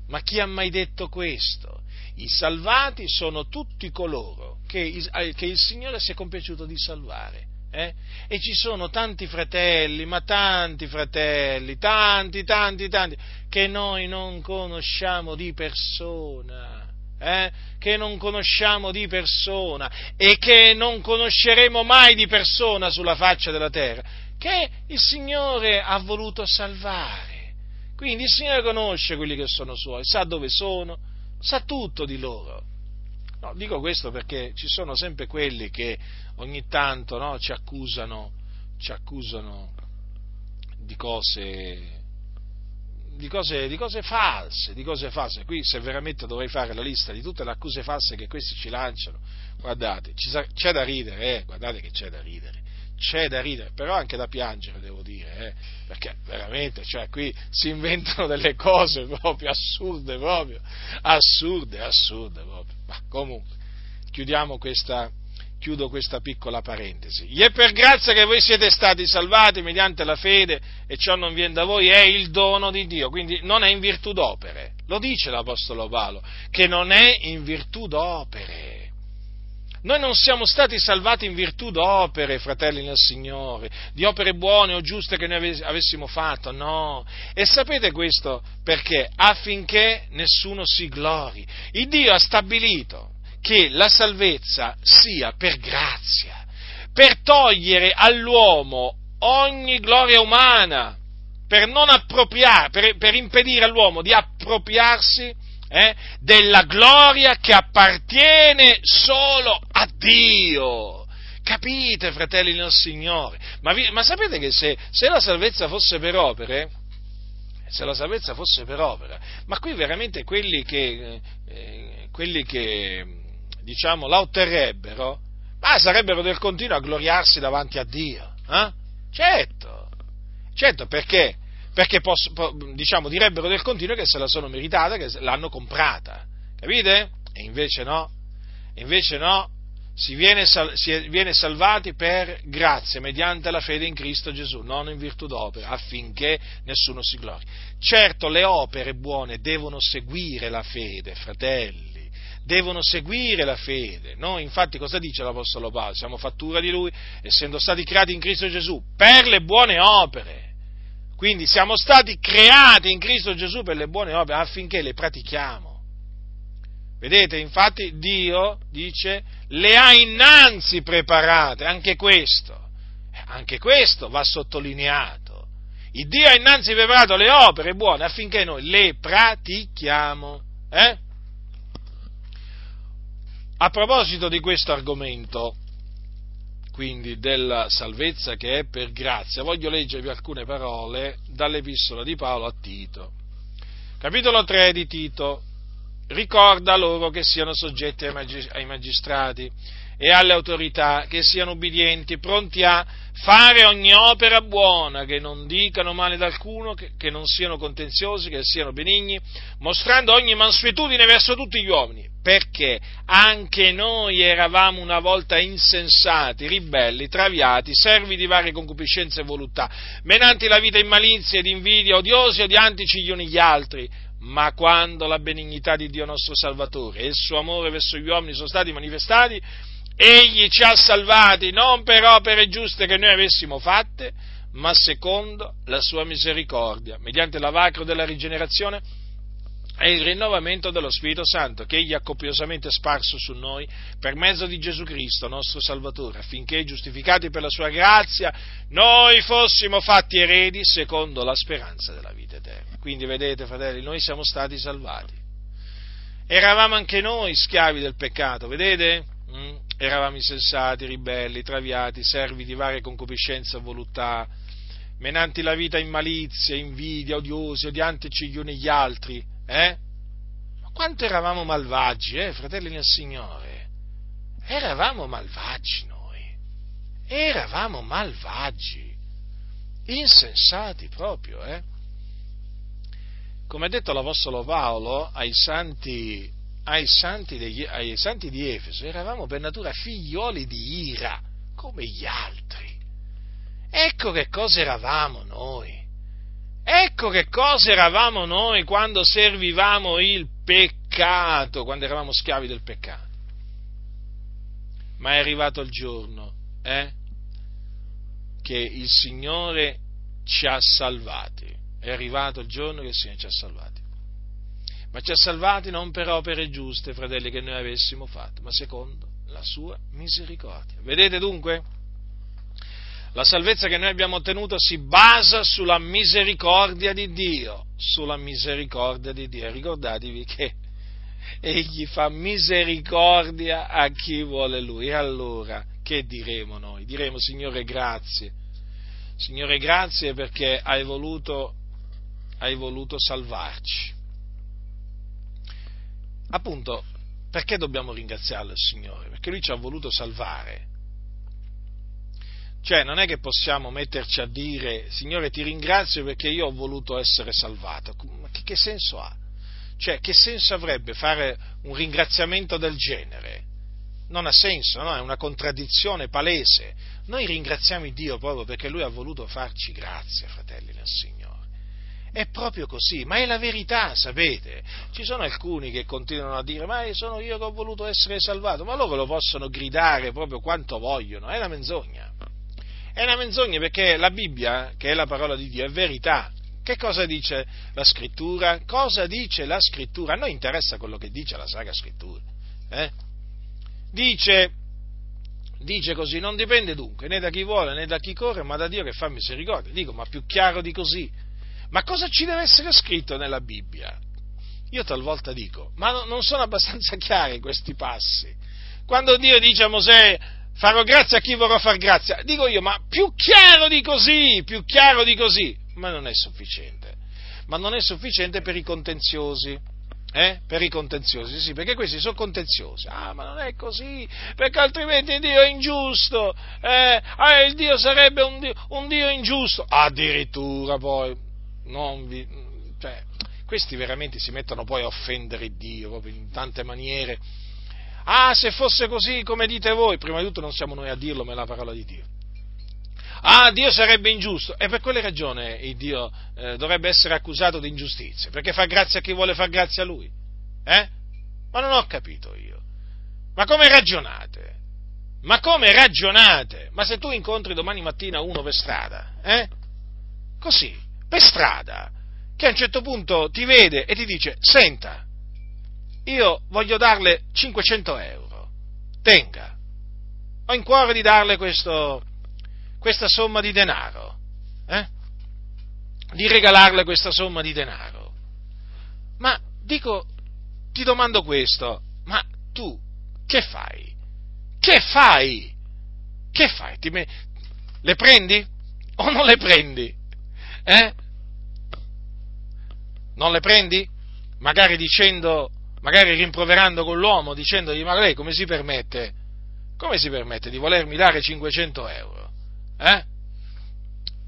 Ma chi ha mai detto questo? I salvati sono tutti coloro che, eh, che il Signore si è compiaciuto di salvare. Eh? E ci sono tanti fratelli, ma tanti fratelli, tanti, tanti, tanti, che noi non conosciamo di persona eh, che non conosciamo di persona e che non conosceremo mai di persona sulla faccia della terra, che il Signore ha voluto salvare. Quindi il Signore conosce quelli che sono suoi, sa dove sono, sa tutto di loro. No, dico questo perché ci sono sempre quelli che ogni tanto no, ci, accusano, ci accusano di cose di cose, di cose, false, di cose false. Qui se veramente dovrei fare la lista di tutte le accuse false che questi ci lanciano, guardate, c'è da ridere, eh, guardate che c'è da ridere, c'è da ridere, però anche da piangere devo dire, eh, perché veramente, cioè qui si inventano delle cose proprio assurde, proprio, assurde, assurde proprio. Ma comunque, chiudiamo questa, chiudo questa piccola parentesi. Gli è per grazia che voi siete stati salvati mediante la fede e ciò non viene da voi, è il dono di Dio, quindi non è in virtù d'opere. Lo dice l'Apostolo Paolo, che non è in virtù d'opere. Noi non siamo stati salvati in virtù d'opere, fratelli nel Signore, di opere buone o giuste che noi avessimo fatto, no. E sapete questo perché? Affinché nessuno si glori. Il Dio ha stabilito che la salvezza sia per grazia, per togliere all'uomo ogni gloria umana, per per, per impedire all'uomo di appropriarsi eh, della gloria che appartiene solo a Dio. Capite, fratelli del Signore? Ma, vi, ma sapete che se, se, la salvezza fosse per opere, se la salvezza fosse per opera, ma qui veramente quelli che, eh, quelli che diciamo, la otterrebbero, ma sarebbero del continuo a gloriarsi davanti a Dio. Eh? Certo, certo, perché? Perché posso, diciamo, direbbero del continuo che se la sono meritata, che l'hanno comprata, capite? E invece no, e invece no, si viene, si viene, salvati per grazia, mediante la fede in Cristo Gesù, non in virtù d'opera, affinché nessuno si glori. Certo, le opere buone devono seguire la fede, fratelli devono seguire la fede. No? Infatti cosa dice l'Apostolo Paolo? Siamo fattura di Lui, essendo stati creati in Cristo Gesù, per le buone opere. Quindi siamo stati creati in Cristo Gesù per le buone opere affinché le pratichiamo. Vedete, infatti Dio dice, le ha innanzi preparate, anche questo, anche questo va sottolineato. Il Dio ha innanzi preparato le opere buone affinché noi le pratichiamo. Eh? A proposito di questo argomento, quindi della salvezza che è per grazia, voglio leggervi alcune parole dall'epistola di Paolo a Tito. Capitolo 3 di Tito. Ricorda loro che siano soggetti ai magistrati e alle autorità, che siano ubbidienti, pronti a fare ogni opera buona, che non dicano male ad alcuno, che, che non siano contenziosi, che siano benigni, mostrando ogni mansuetudine verso tutti gli uomini, perché anche noi eravamo una volta insensati, ribelli, traviati, servi di varie concupiscenze e voluttà, menanti la vita in malizia ed invidia, odiosi odiantici gli uni gli altri, ma quando la benignità di Dio nostro Salvatore e il suo amore verso gli uomini sono stati manifestati, Egli ci ha salvati non per opere giuste che noi avessimo fatte, ma secondo la sua misericordia, mediante l'avacro della rigenerazione e il rinnovamento dello Spirito Santo che Egli ha copiosamente sparso su noi per mezzo di Gesù Cristo, nostro Salvatore, affinché, giustificati per la sua grazia, noi fossimo fatti eredi secondo la speranza della vita eterna. Quindi vedete, fratelli, noi siamo stati salvati. Eravamo anche noi schiavi del peccato, vedete? Mm? Eravamo insensati, ribelli, traviati, servi di varie concupiscenze e voluttà, menanti la vita in malizia, invidia, odiosi, odiantici gli uni gli altri, eh? Ma quanto eravamo malvagi, eh, fratelli nel Signore? Eravamo malvagi noi, eravamo malvagi, insensati proprio, eh? Come ha detto l'Apostolo Paolo ai santi ai santi, degli, ai santi di Efeso eravamo per natura figlioli di ira, come gli altri. Ecco che cosa eravamo noi. Ecco che cosa eravamo noi quando servivamo il peccato, quando eravamo schiavi del peccato. Ma è arrivato il giorno eh, che il Signore ci ha salvati. È arrivato il giorno che il Signore ci ha salvati ma ci ha salvati non per opere giuste, fratelli, che noi avessimo fatto, ma secondo la sua misericordia. Vedete dunque? La salvezza che noi abbiamo ottenuto si basa sulla misericordia di Dio, sulla misericordia di Dio. Ricordatevi che Egli fa misericordia a chi vuole Lui. E allora, che diremo noi? Diremo, Signore, grazie. Signore, grazie perché hai voluto, hai voluto salvarci appunto, perché dobbiamo ringraziarlo il Signore? Perché Lui ci ha voluto salvare. Cioè, non è che possiamo metterci a dire, Signore, ti ringrazio perché io ho voluto essere salvato. Ma che, che senso ha? Cioè, che senso avrebbe fare un ringraziamento del genere? Non ha senso, no? È una contraddizione palese. Noi ringraziamo Dio proprio perché Lui ha voluto farci grazia, fratelli del Signore. È proprio così, ma è la verità, sapete? Ci sono alcuni che continuano a dire, ma sono io che ho voluto essere salvato, ma loro lo possono gridare proprio quanto vogliono, è una menzogna. È una menzogna perché la Bibbia, che è la parola di Dio, è verità. Che cosa dice la scrittura? Cosa dice la scrittura? A noi interessa quello che dice la Sacra Scrittura. Eh? Dice dice così, non dipende dunque né da chi vuole né da chi corre, ma da Dio che fa misericordia. Dico, ma più chiaro di così? Ma cosa ci deve essere scritto nella Bibbia? Io talvolta dico, ma non sono abbastanza [laughs] chiari questi passi. Quando Dio dice a Mosè, farò grazia a chi vorrà far grazia, dico io, ma più chiaro di così, più chiaro di così, ma non è sufficiente. Ma non è sufficiente per i contenziosi eh? per i contenziosi, sì, perché questi sono contenziosi. Ah, ma non è così, perché altrimenti Dio è ingiusto, eh? ah, il Dio sarebbe un Dio, un Dio ingiusto. Addirittura poi, non vi, cioè, questi veramente si mettono poi a offendere Dio in tante maniere. Ah, se fosse così come dite voi, prima di tutto non siamo noi a dirlo, ma è la parola di Dio. Ah, Dio sarebbe ingiusto. E per quale ragione il Dio eh, dovrebbe essere accusato di ingiustizia? Perché fa grazia a chi vuole far grazia a Lui? Eh? Ma non ho capito io. Ma come ragionate? Ma come ragionate? Ma se tu incontri domani mattina uno per strada, eh? Così, per strada, che a un certo punto ti vede e ti dice, senta, io voglio darle 500 euro, tenga, ho in cuore di darle questo, questa somma di denaro, eh? di regalarle questa somma di denaro. Ma dico, ti domando questo, ma tu che fai? Che fai? Che fai? Me... Le prendi o non le prendi? Eh? Non le prendi? Magari dicendo, magari rimproverando con l'uomo, dicendogli, ma lei come si permette? Come si permette di volermi dare 500 euro? eh?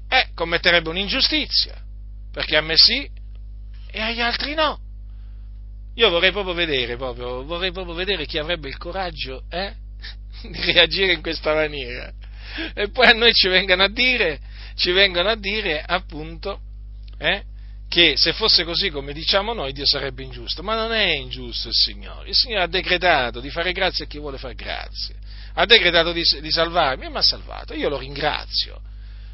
eh, commetterebbe un'ingiustizia, perché a me sì e agli altri no. Io vorrei proprio vedere, proprio, vorrei proprio vedere chi avrebbe il coraggio eh, [laughs] di reagire in questa maniera. E poi a noi ci vengono a dire, ci vengono a dire appunto, eh, che se fosse così come diciamo noi, Dio sarebbe ingiusto. Ma non è ingiusto il Signore. Il Signore ha decretato di fare grazia a chi vuole fare grazia ha decretato di, di salvarmi e mi ha salvato, io lo ringrazio.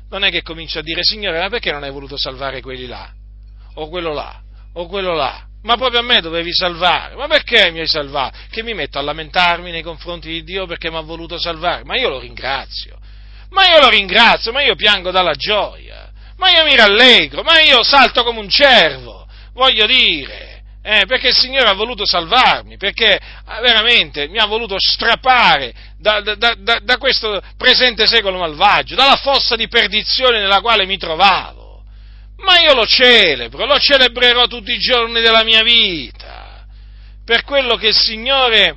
Non è che comincio a dire, Signore, ma perché non hai voluto salvare quelli là? O quello là? O quello là? Ma proprio a me dovevi salvare. Ma perché mi hai salvato? Che mi metto a lamentarmi nei confronti di Dio perché mi ha voluto salvare? Ma io lo ringrazio. Ma io lo ringrazio, ma io piango dalla gioia. Ma io mi rallegro, ma io salto come un cervo. Voglio dire, eh, perché il Signore ha voluto salvarmi, perché eh, veramente mi ha voluto strappare da, da, da, da, questo presente secolo malvagio, dalla fossa di perdizione nella quale mi trovavo. Ma io lo celebro, lo celebrerò tutti i giorni della mia vita, per quello che il Signore,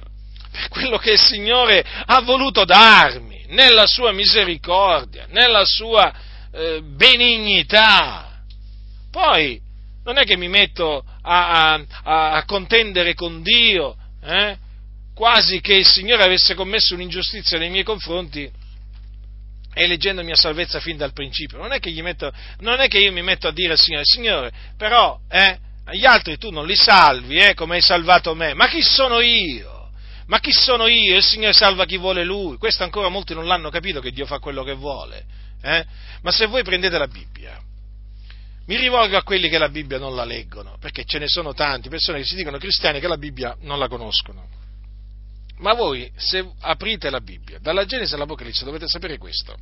per quello che il Signore ha voluto darmi, nella sua misericordia, nella sua eh, benignità. Poi, non è che mi metto a, a, a contendere con Dio, eh? quasi che il Signore avesse commesso un'ingiustizia nei miei confronti eleggendomi a salvezza fin dal principio. Non è che, metto, non è che io mi metto a dire al Signore, Signore, però eh, gli altri tu non li salvi eh, come hai salvato me, ma chi sono io? Ma chi sono io? Il Signore salva chi vuole Lui. Questo ancora molti non l'hanno capito che Dio fa quello che vuole. Eh? Ma se voi prendete la Bibbia mi rivolgo a quelli che la Bibbia non la leggono, perché ce ne sono tanti, persone che si dicono cristiani che la Bibbia non la conoscono. Ma voi, se aprite la Bibbia, dalla Genesi all'Apocalisse, dovete sapere questo.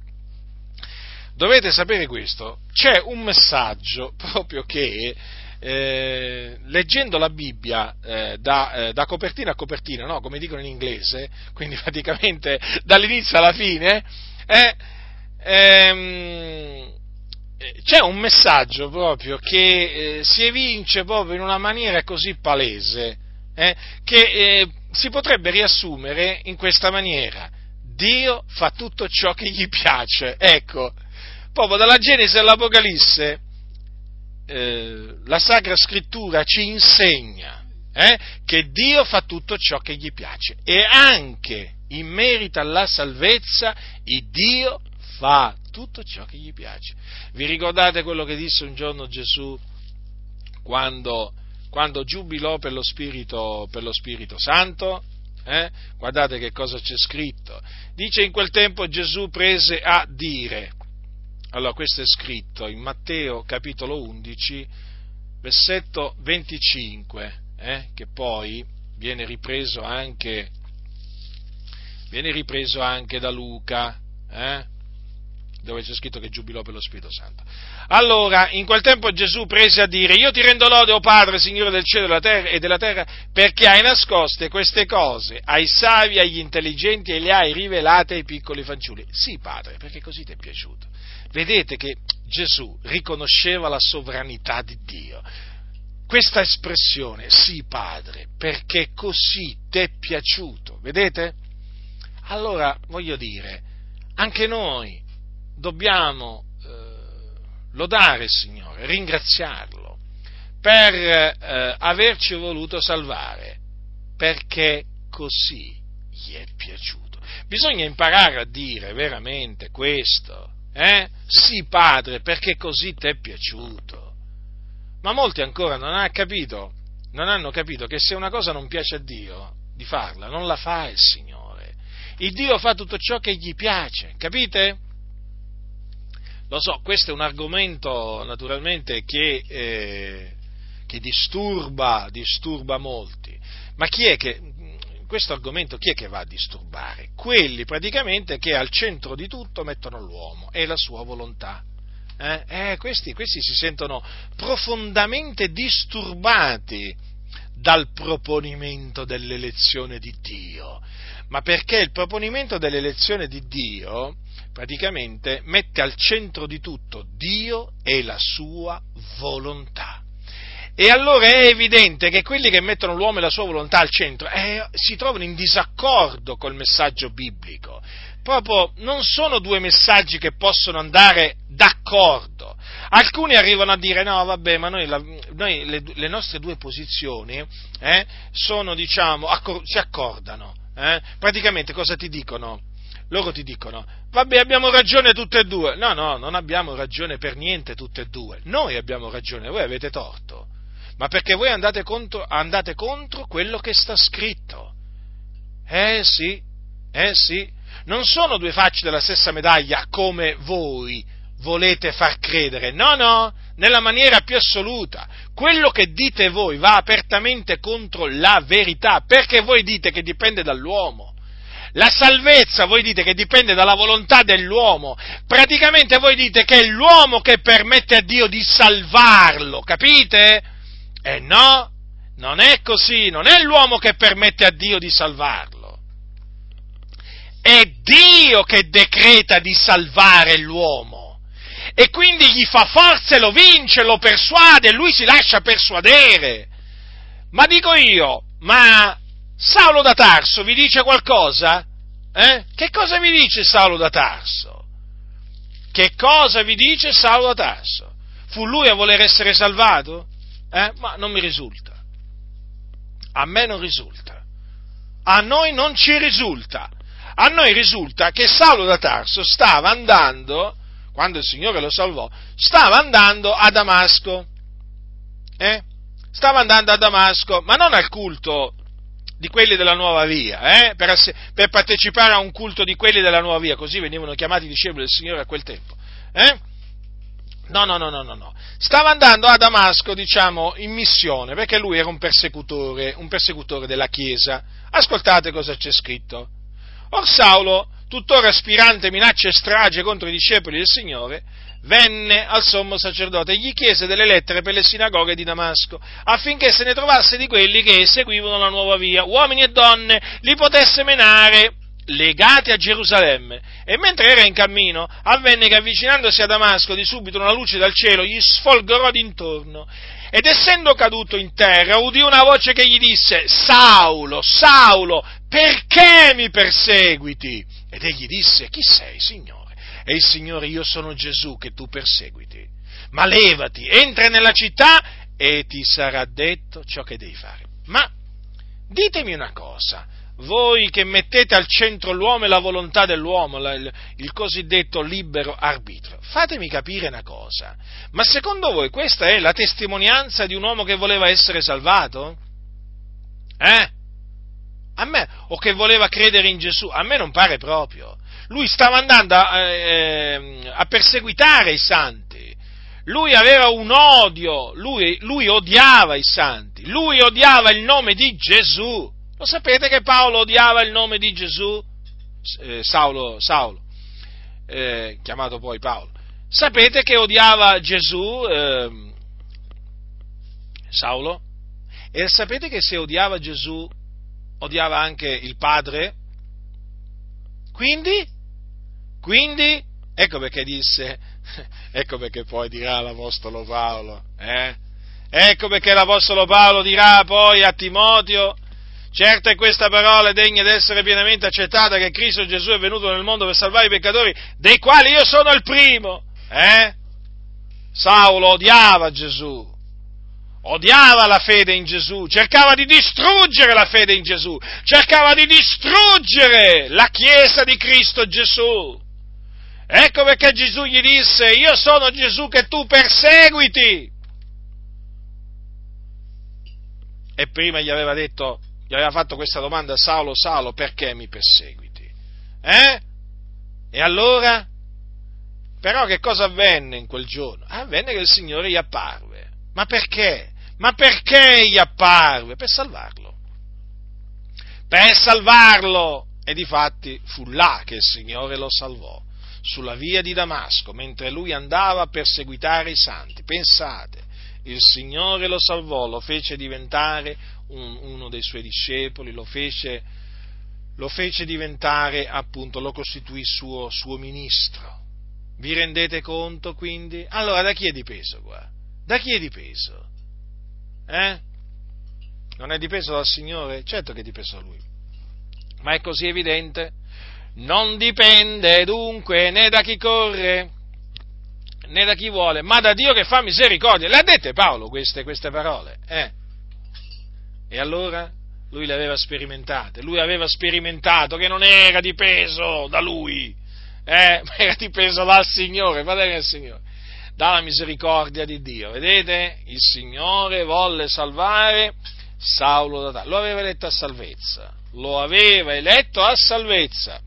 Dovete sapere questo. C'è un messaggio proprio che, eh, leggendo la Bibbia eh, da, eh, da, copertina a copertina, no? come dicono in inglese, quindi [laughs] praticamente dall'inizio alla fine, eh, ehm, eh, c'è un messaggio proprio che eh, si evince proprio in una maniera così palese eh, che eh, si potrebbe riassumere in questa maniera. Dio fa tutto ciò che gli piace. Ecco, proprio dalla Genesi all'Apocalisse eh, la Sacra Scrittura ci insegna eh, che Dio fa tutto ciò che gli piace e anche in merito alla salvezza il Dio fa tutto ciò che gli piace. Vi ricordate quello che disse un giorno Gesù quando, quando giubilò per lo Spirito, per lo Spirito Santo? Eh? Guardate che cosa c'è scritto. Dice in quel tempo Gesù prese a dire, allora questo è scritto in Matteo capitolo 11, versetto 25, eh? che poi viene ripreso anche viene ripreso anche da Luca, eh? dove c'è scritto che giubilò per lo Spirito Santo. Allora, in quel tempo Gesù prese a dire, io ti rendo lode, o Padre, Signore del cielo e della terra, perché hai nascoste queste cose ai savi, agli intelligenti e le hai rivelate ai piccoli fanciulli. Sì, Padre, perché così ti è piaciuto. Vedete che Gesù riconosceva la sovranità di Dio. Questa espressione, sì, Padre, perché così ti è piaciuto. Vedete? Allora, voglio dire, anche noi dobbiamo eh, lodare il Signore, ringraziarlo per eh, averci voluto salvare, perché così gli è piaciuto. Bisogna imparare a dire veramente questo, eh? Sì, Padre, perché così ti è piaciuto. Ma molti ancora non hanno capito, non hanno capito che se una cosa non piace a Dio, di farla, non la fa il Signore. Il Dio fa tutto ciò che gli piace, capite? Lo so, questo è un argomento naturalmente che, eh, che disturba, disturba molti, ma chi è che, questo argomento chi è che va a disturbare? Quelli praticamente che al centro di tutto mettono l'uomo e la sua volontà. Eh? Eh, questi, questi si sentono profondamente disturbati dal proponimento dell'elezione di Dio, ma perché il proponimento dell'elezione di Dio praticamente mette al centro di tutto Dio e la sua volontà. E allora è evidente che quelli che mettono l'uomo e la sua volontà al centro eh, si trovano in disaccordo col messaggio biblico. Proprio non sono due messaggi che possono andare d'accordo. Alcuni arrivano a dire no, vabbè, ma noi, la, noi le, le, nostre due posizioni eh, sono, diciamo, accor- si accordano. Eh? Praticamente cosa ti dicono? loro ti dicono, vabbè abbiamo ragione tutte e due. No, no, non abbiamo ragione per niente tutte e due. Noi abbiamo ragione, voi avete torto. Ma perché voi andate contro, andate contro quello che sta scritto. Eh sì, eh sì. Non sono due facce della stessa medaglia come voi volete far credere. No, no, nella maniera più assoluta. Quello che dite voi va apertamente contro la verità, perché voi dite che dipende dall'uomo. La salvezza voi dite che dipende dalla volontà dell'uomo, praticamente voi dite che è l'uomo che permette a Dio di salvarlo, capite? E eh no, non è così, non è l'uomo che permette a Dio di salvarlo, è Dio che decreta di salvare l'uomo e quindi gli fa forza e lo vince, lo persuade, lui si lascia persuadere. Ma dico io, ma Saulo da Tarso vi dice qualcosa? Eh? Che cosa vi dice Saulo da Tarso? Che cosa vi dice Saulo da Tarso? Fu lui a voler essere salvato? Eh? Ma non mi risulta. A me non risulta. A noi non ci risulta. A noi risulta che Saulo da Tarso stava andando, quando il Signore lo salvò, stava andando a Damasco. Eh? Stava andando a Damasco, ma non al culto di quelli della nuova via, eh? per, ass- per, partecipare a un culto di quelli della nuova via, così venivano chiamati i discepoli del Signore a quel tempo. Eh? No, no, no, no, no. Stava andando a Damasco, diciamo, in missione, perché lui era un persecutore, un persecutore della Chiesa. Ascoltate cosa c'è scritto. Or Saulo, tuttora aspirante minacce e strage contro i discepoli del Signore, venne al sommo sacerdote e gli chiese delle lettere per le sinagoghe di Damasco, affinché se ne trovasse di quelli che seguivano la nuova via, uomini e donne, li potesse menare legati a Gerusalemme. E mentre era in cammino, avvenne che avvicinandosi a Damasco, di subito una luce dal cielo gli sfolgorò d'intorno. Ed essendo caduto in terra, udì una voce che gli disse, Saulo, Saulo, perché mi perseguiti? Ed egli disse, chi sei, Signore? E il Signore, io sono Gesù che tu perseguiti. Ma levati, entra nella città e ti sarà detto ciò che devi fare. Ma ditemi una cosa, voi che mettete al centro l'uomo e la volontà dell'uomo, il, cosiddetto libero arbitrio, fatemi capire una cosa, ma secondo voi questa è la testimonianza di un uomo che voleva essere salvato? Eh? A me, o che voleva credere in Gesù? A me non pare proprio lui stava andando a, eh, a perseguitare i santi, lui aveva un odio, lui, lui odiava i santi, lui odiava il nome di Gesù. Lo sapete che Paolo odiava il nome di Gesù? eh, Saulo, Saulo eh, chiamato poi Paolo, sapete che odiava Gesù, eh, Saulo? E sapete che se odiava Gesù, odiava anche il Padre? Quindi? Quindi? Ecco perché disse, [laughs] ecco perché poi dirà l'Apostolo Paolo, eh? Ecco perché l'Apostolo Paolo dirà poi a Timoteo, Certo è questa parola degna di essere pienamente accettata che Cristo Gesù è venuto nel mondo per salvare i peccatori, dei quali io sono il primo. Eh? Saulo odiava Gesù, odiava la fede in Gesù, cercava di distruggere la fede in Gesù, cercava di distruggere la Chiesa di Cristo Gesù. Ecco perché Gesù gli disse, io sono Gesù che tu perseguiti. E prima gli aveva detto, gli aveva fatto questa domanda a Saulo, Saulo, perché mi perseguiti? Eh? E allora? Però che cosa avvenne in quel giorno? Avvenne che il Signore gli apparve. Ma perché? Ma perché gli apparve? Per salvarlo. Per salvarlo! E difatti fu là che il Signore lo salvò, sulla via di Damasco, mentre lui andava a perseguitare i santi. Pensate, il Signore lo salvò, lo fece diventare un, uno dei suoi discepoli, lo fece, lo fece diventare, appunto, lo costituì suo, suo ministro. Vi rendete conto quindi? Allora da chi è dipeso qua? Da chi è dipeso? Eh? Non è dipeso dal Signore? Certo che è dipeso da Lui. Ma è così evidente? Non dipende dunque né da chi corre né da chi vuole, ma da Dio che fa misericordia. Le ha dette Paolo queste, queste parole? Eh? E allora lui le aveva sperimentate, lui aveva sperimentato che non era dipeso da lui, eh, ma [laughs] era dipeso dal Signore, fratelli del Signore, dalla misericordia di Dio. Vedete? Il Signore volle salvare Saulo da Tarso, lo aveva eletto a salvezza, lo aveva eletto a salvezza.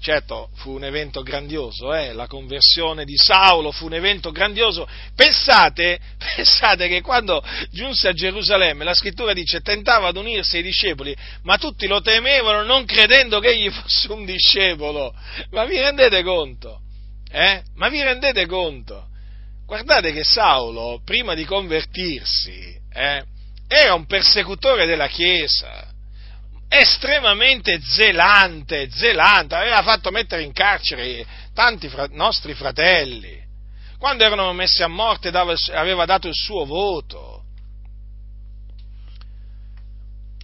Certo, fu un evento grandioso, eh? la conversione di Saulo fu un evento grandioso. Pensate, [laughs] pensate che quando giunse a Gerusalemme, la scrittura dice, tentava ad unirsi ai discepoli, ma tutti lo temevano non credendo che egli fosse un discepolo. Ma vi rendete conto? Eh? Ma vi rendete conto? Guardate che Saulo, prima di convertirsi, eh, era un persecutore della Chiesa estremamente zelante, zelante, aveva fatto mettere in carcere tanti fra- nostri fratelli. Quando erano messi a morte dava, aveva dato il suo voto.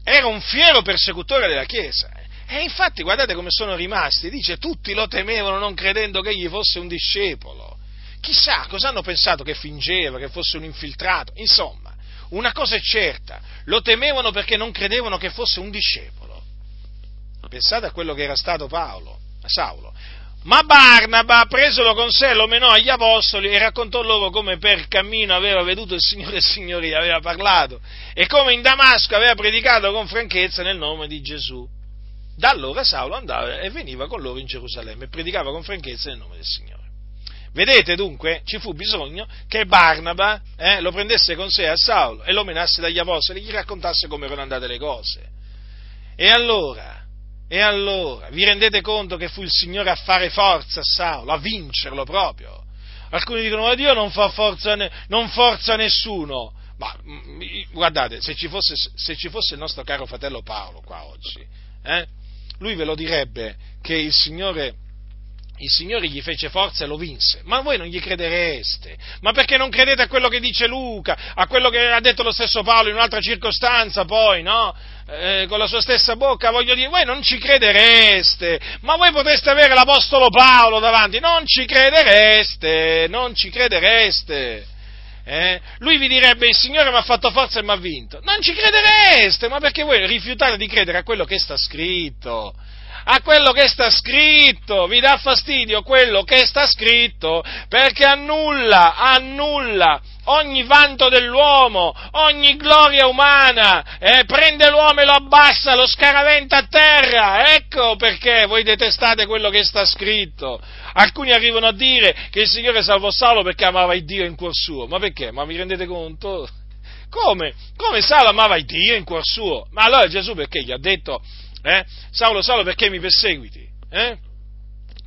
Era un fiero persecutore della Chiesa. E infatti guardate come sono rimasti, dice tutti lo temevano non credendo che egli fosse un discepolo. Chissà cosa hanno pensato che fingeva, che fosse un infiltrato. Insomma, una cosa è certa, lo temevano perché non credevano che fosse un discepolo. Pensate a quello che era stato Paolo, Saulo. Ma Barnaba, presolo con sé, lo menò agli apostoli e raccontò loro come per cammino aveva veduto il Signore e il Signore gli aveva parlato e come in Damasco aveva predicato con franchezza nel nome di Gesù. Da allora Saulo andava e veniva con loro in Gerusalemme e predicava con franchezza nel nome del Signore. Vedete dunque, ci fu bisogno che Barnaba eh, lo prendesse con sé a Saulo e lo menasse dagli apostoli e gli raccontasse come erano andate le cose. E allora, e allora, vi rendete conto che fu il Signore a fare forza a Saulo, a vincerlo proprio? Alcuni dicono, ma Dio non fa forza, non forza nessuno. Ma mm, guardate, se ci, fosse, se ci fosse il nostro caro fratello Paolo qua oggi, eh, lui ve lo direbbe che il Signore il Signore gli fece forza e lo vinse, ma voi non gli credereste, ma perché non credete a quello che dice Luca, a quello che ha detto lo stesso Paolo in un'altra circostanza poi, no? Eh, con la sua stessa bocca, voglio dire, voi non ci credereste, ma voi potreste avere l'Apostolo Paolo davanti, non ci credereste, non ci credereste. Eh? Lui vi direbbe il Signore mi ha fatto forza e mi ha vinto. Non ci credereste, ma perché voi rifiutate di credere a quello che sta scritto? A quello che sta scritto, vi dà fastidio quello che sta scritto, perché annulla, annulla ogni vanto dell'uomo, ogni gloria umana, eh, prende l'uomo e lo abbassa, lo scaraventa a terra, ecco perché voi detestate quello che sta scritto. Alcuni arrivano a dire che il Signore salvò Saulo perché amava il Dio in cuor suo, ma perché? Ma vi rendete conto? Come? Come Saulo amava il Dio in cuor suo? Ma allora Gesù perché gli ha detto Eh? Saulo, Saulo, perché mi perseguiti? Eh?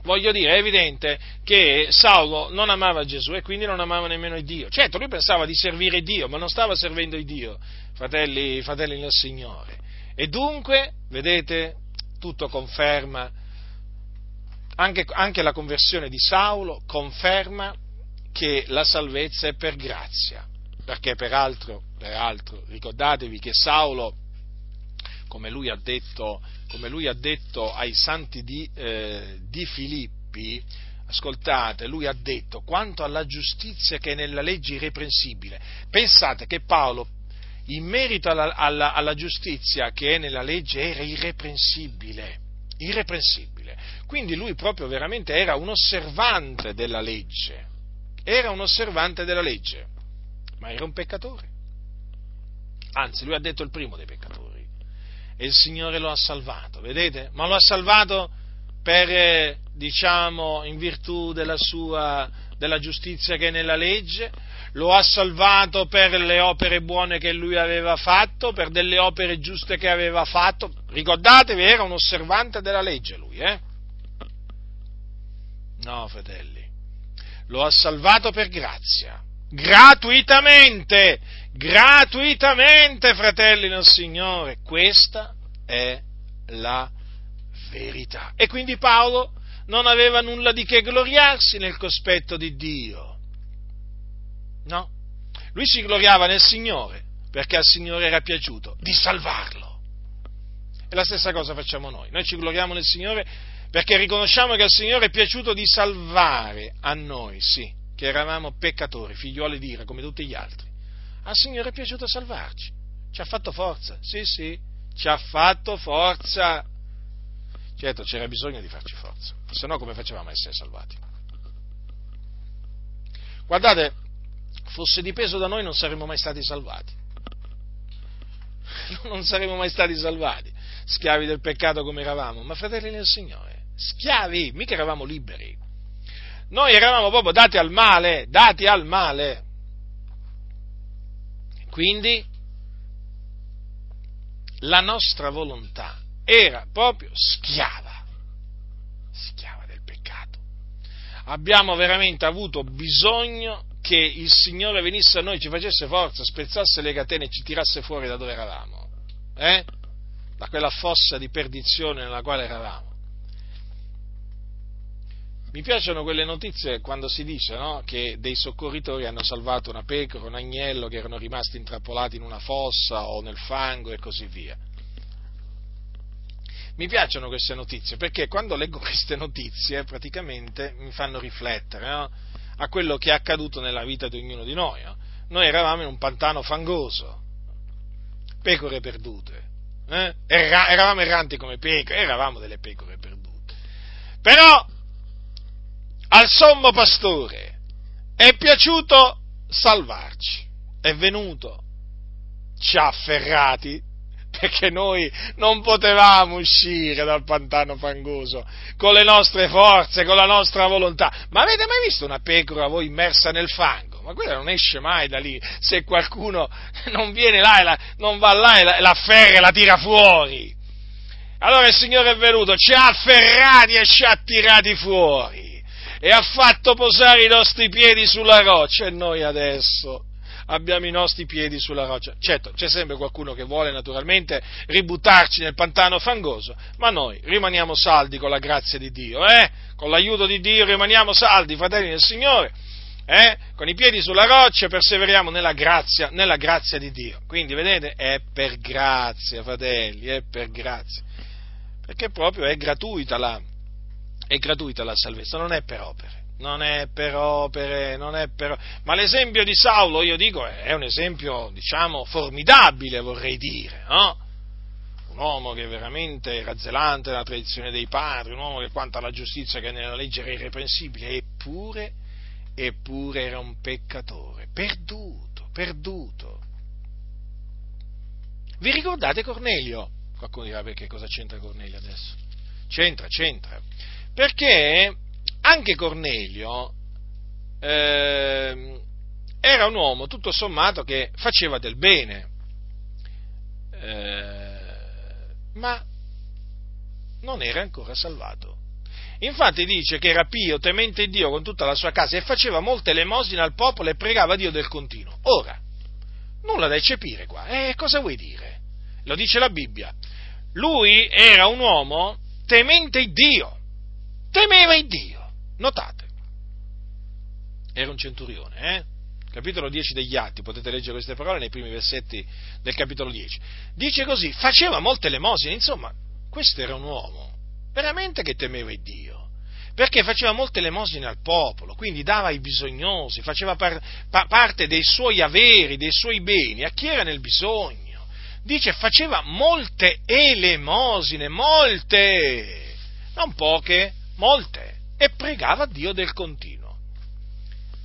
Voglio dire, è evidente che Saulo non amava Gesù e quindi non amava nemmeno Dio. Certo, lui pensava di servire Dio, ma non stava servendo Dio, fratelli, fratelli nel Signore. E dunque, vedete, tutto conferma, anche, anche la conversione di Saulo conferma che la salvezza è per grazia, perché peraltro, peraltro ricordatevi che Saulo, come lui ha detto, lui ha detto ai santi di, eh, di Filippi, ascoltate, lui ha detto quanto alla giustizia che è nella legge irreprensibile. Pensate che Paolo, in merito alla, alla, alla giustizia che è nella legge, era irreprensibile. Irreprensibile. Quindi lui proprio veramente era un osservante della legge. Era un osservante della legge, ma era un peccatore. Anzi, lui ha detto il primo dei peccatori. E il Signore lo ha salvato, vedete? Ma lo ha salvato per, eh, diciamo, in virtù della sua, della giustizia che è nella legge, lo ha salvato per le opere buone che lui aveva fatto, per delle opere giuste che aveva fatto. Ricordatevi, era un osservante della legge lui, eh? No, fratelli, lo ha salvato per grazia, gratuitamente, gratuitamente, fratelli del Signore. Questa è la verità. E quindi Paolo non aveva nulla di che gloriarsi nel cospetto di Dio. No, lui si gloriava nel Signore perché al Signore era piaciuto di salvarlo. E la stessa cosa facciamo noi. Noi ci gloriamo nel Signore perché riconosciamo che al Signore è piaciuto di salvare a noi, sì, che eravamo peccatori, figlioli di ira come tutti gli altri. Al Signore è piaciuto salvarci. Ci ha fatto forza, sì, sì, ci ha fatto forza. Certo, c'era bisogno di farci forza, se no come facevamo a essere salvati? Guardate, fosse dipeso da noi non saremmo mai stati salvati. [laughs] Non saremmo mai stati salvati, schiavi del peccato come eravamo, ma fratelli nel Signore, schiavi, mica eravamo liberi. Noi eravamo proprio dati al male, dati al male. Quindi la nostra volontà era proprio schiava, schiava del peccato. Abbiamo veramente avuto bisogno che il Signore venisse a noi, ci facesse forza, spezzasse le catene e ci tirasse fuori da dove eravamo, eh? da quella fossa di perdizione nella quale eravamo. Mi piacciono quelle notizie quando si dice no, che dei soccorritori hanno salvato una pecora, un agnello che erano rimasti intrappolati in una fossa o nel fango e così via. Mi piacciono queste notizie perché quando leggo [laughs] queste notizie praticamente mi fanno riflettere no? a quello che è accaduto nella vita di ognuno di noi. No? Noi eravamo in un pantano fangoso, pecore perdute, eh? Era, eravamo erranti come pecore, eravamo delle pecore perdute. Però al sommo pastore è piaciuto salvarci, è venuto, ci ha afferrati, [laughs] perché noi non potevamo uscire dal pantano fangoso con le nostre forze, con la nostra volontà. Ma avete mai visto una pecora voi immersa nel fango? Ma quella non esce mai da lì se qualcuno [laughs] non viene là e la, non va là e la, la afferra e la tira fuori. Allora il Signore è venuto, ci ha afferrati e ci ha tirati fuori e ha fatto posare i nostri piedi sulla roccia e noi adesso abbiamo i nostri piedi sulla roccia. Certo, c'è sempre qualcuno che vuole naturalmente ributtarci nel pantano fangoso, ma noi rimaniamo saldi con la grazia di Dio, eh? Con l'aiuto di Dio rimaniamo saldi, fratelli del Signore, eh? Con i piedi sulla roccia perseveriamo nella grazia, nella grazia di Dio. Quindi, vedete, è per grazia, fratelli, è per grazia. Perché proprio è gratuita la, è gratuita la salvezza, non è per opere non è per opere, non è per... ma l'esempio di Saulo, io dico, è un esempio, diciamo, formidabile, vorrei dire, no? Un uomo che veramente era zelante della tradizione dei padri, un uomo che quanto alla giustizia che nella legge era irreprensibile, eppure, eppure era un peccatore, perduto, perduto. Vi ricordate Cornelio? Qualcuno dirà perché cosa c'entra Cornelio adesso? C'entra, c'entra. Perché anche Cornelio eh, era un uomo tutto sommato che faceva del bene, eh, ma non era ancora salvato. Infatti dice che era pio, temente Dio con tutta la sua casa e faceva molte elemosine al popolo e pregava Dio del continuo. Ora, nulla da eccepire qua. Eh, cosa vuoi dire? Lo dice la Bibbia. Lui era un uomo temente Dio. Temeva Dio. Notate. Era un centurione, eh? Capitolo 10 degli Atti, potete leggere queste parole nei primi versetti del capitolo 10. Dice così, faceva molte elemosine, insomma, questo era un uomo veramente che temeva il Dio, perché faceva molte elemosine al popolo, quindi dava ai bisognosi, faceva par- pa- parte dei suoi averi, dei suoi beni a chi era nel bisogno. Dice faceva molte elemosine, molte, non poche, molte, e pregava Dio del continuo.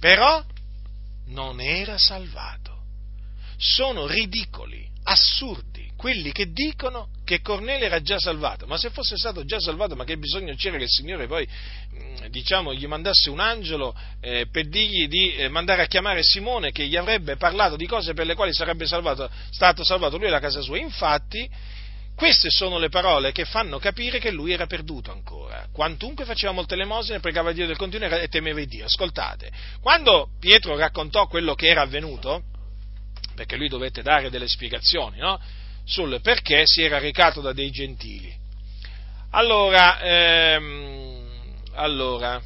Però non era salvato. Sono ridicoli, assurdi, quelli che dicono che Cornelio era già salvato, ma se fosse stato già salvato, ma che bisogno c'era che il Signore poi, diciamo, gli mandasse un angelo eh, per dirgli di eh, mandare a chiamare Simone che gli avrebbe parlato di cose per le quali sarebbe salvato, stato salvato lui e la casa sua. Infatti, queste sono le parole che fanno capire che lui era perduto ancora. Quantunque faceva molte elemosine, pregava Dio del continuo e temeva Dio. Ascoltate, quando Pietro raccontò quello che era avvenuto, perché lui dovette dare delle spiegazioni, no? sul perché si era recato da dei gentili. Allora, ehm, allora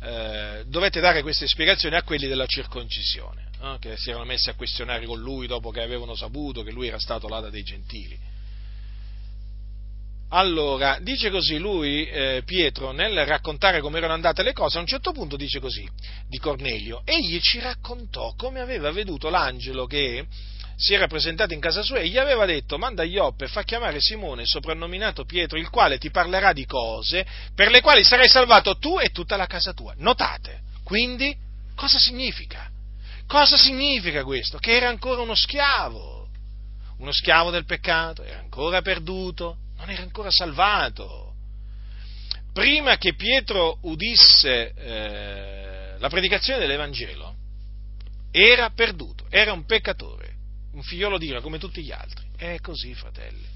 eh, dovette dare queste spiegazioni a quelli della circoncisione, no? che si erano messi a questionare con lui dopo che avevano saputo che lui era stato là da dei gentili. Allora, dice così lui, eh, Pietro, nel raccontare come erano andate le cose, a un certo punto dice così di Cornelio, egli ci raccontò come aveva veduto l'angelo che si era presentato in casa sua e gli aveva detto manda Ioppe fa chiamare Simone, soprannominato Pietro, il quale ti parlerà di cose per le quali sarai salvato tu e tutta la casa tua. Notate, quindi, cosa significa? Cosa significa questo? Che era ancora uno schiavo, uno schiavo del peccato, era ancora perduto, non era ancora salvato. Prima che Pietro udisse eh, la predicazione dell'Evangelo, era perduto, era un peccatore un figliolo di Ira come tutti gli altri. È così, fratelli.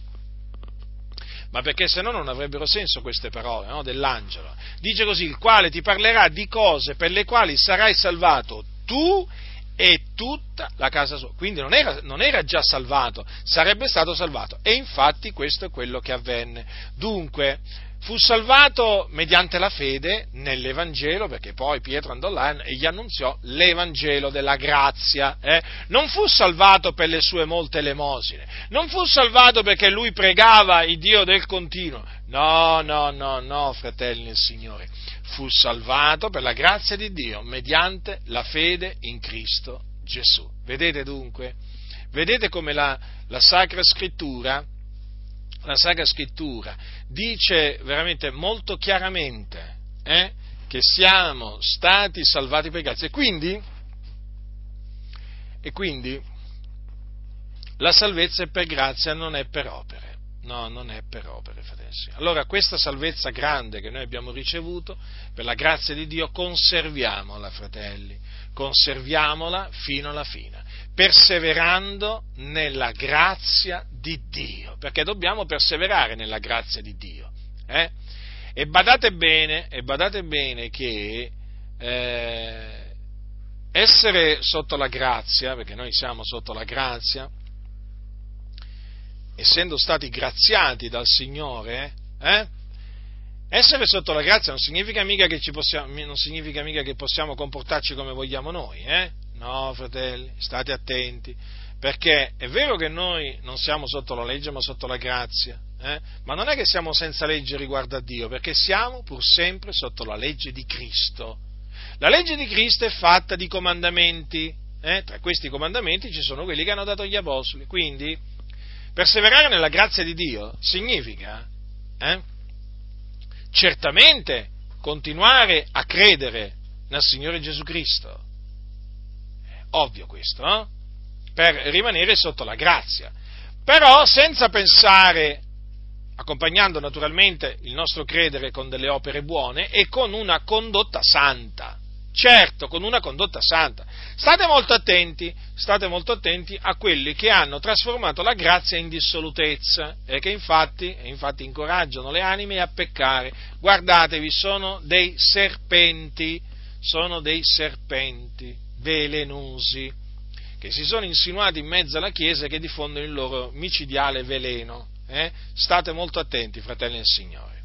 Ma perché se no non avrebbero senso queste parole no? dell'angelo. Dice così, il quale ti parlerà di cose per le quali sarai salvato tu e tutta la casa sua. Quindi non era, non era, già salvato, sarebbe stato salvato. E infatti questo è quello che avvenne. Dunque, fu salvato mediante la fede nell'Evangelo, perché poi Pietro andò là e gli annunziò l'Evangelo della grazia. Eh? Non fu salvato per le sue molte elemosine, non fu salvato perché lui pregava il Dio del continuo. No, no, no, no, fratelli del Signore. Fu salvato per la grazia di Dio mediante la fede in Cristo Gesù. Vedete dunque? Vedete come la, la Sacra Scrittura la Sacra Scrittura dice veramente molto chiaramente eh, che siamo stati salvati per grazia. E quindi, e quindi la salvezza è per grazia, non è per opere. No, non è per opere, fratelli. Allora, questa salvezza grande che noi abbiamo ricevuto, per la grazia di Dio, conserviamola, fratelli, conserviamola fino alla fine perseverando nella grazia di Dio, perché dobbiamo perseverare nella grazia di Dio. Eh? E, badate bene, e badate bene che eh, essere sotto la grazia, perché noi siamo sotto la grazia, essendo stati graziati dal Signore, eh, essere sotto la grazia non significa mica che, possiamo, significa mica che possiamo comportarci come vogliamo noi, eh? No, fratelli, state attenti, perché è vero che noi non siamo sotto la legge ma sotto la grazia, eh? ma non è che siamo senza legge riguardo a Dio, perché siamo pur sempre sotto la legge di Cristo. La legge di Cristo è fatta di comandamenti, eh? tra questi comandamenti ci sono quelli che hanno dato gli apostoli, quindi perseverare nella grazia di Dio significa eh? certamente continuare a credere nel Signore Gesù Cristo, Ovvio questo, no? Per rimanere sotto la grazia. Però senza pensare, accompagnando naturalmente il nostro credere con delle opere buone e con una condotta santa. Certo, con una condotta santa, State molto attenti, state molto attenti a quelli che hanno trasformato la grazia in dissolutezza e che infatti, infatti incoraggiano le anime a peccare. Guardatevi, sono dei serpenti, sono dei serpenti velenosi che si sono insinuati in mezzo alla Chiesa e che diffondono il loro micidiale veleno. Eh? State molto attenti, fratelli del Signore.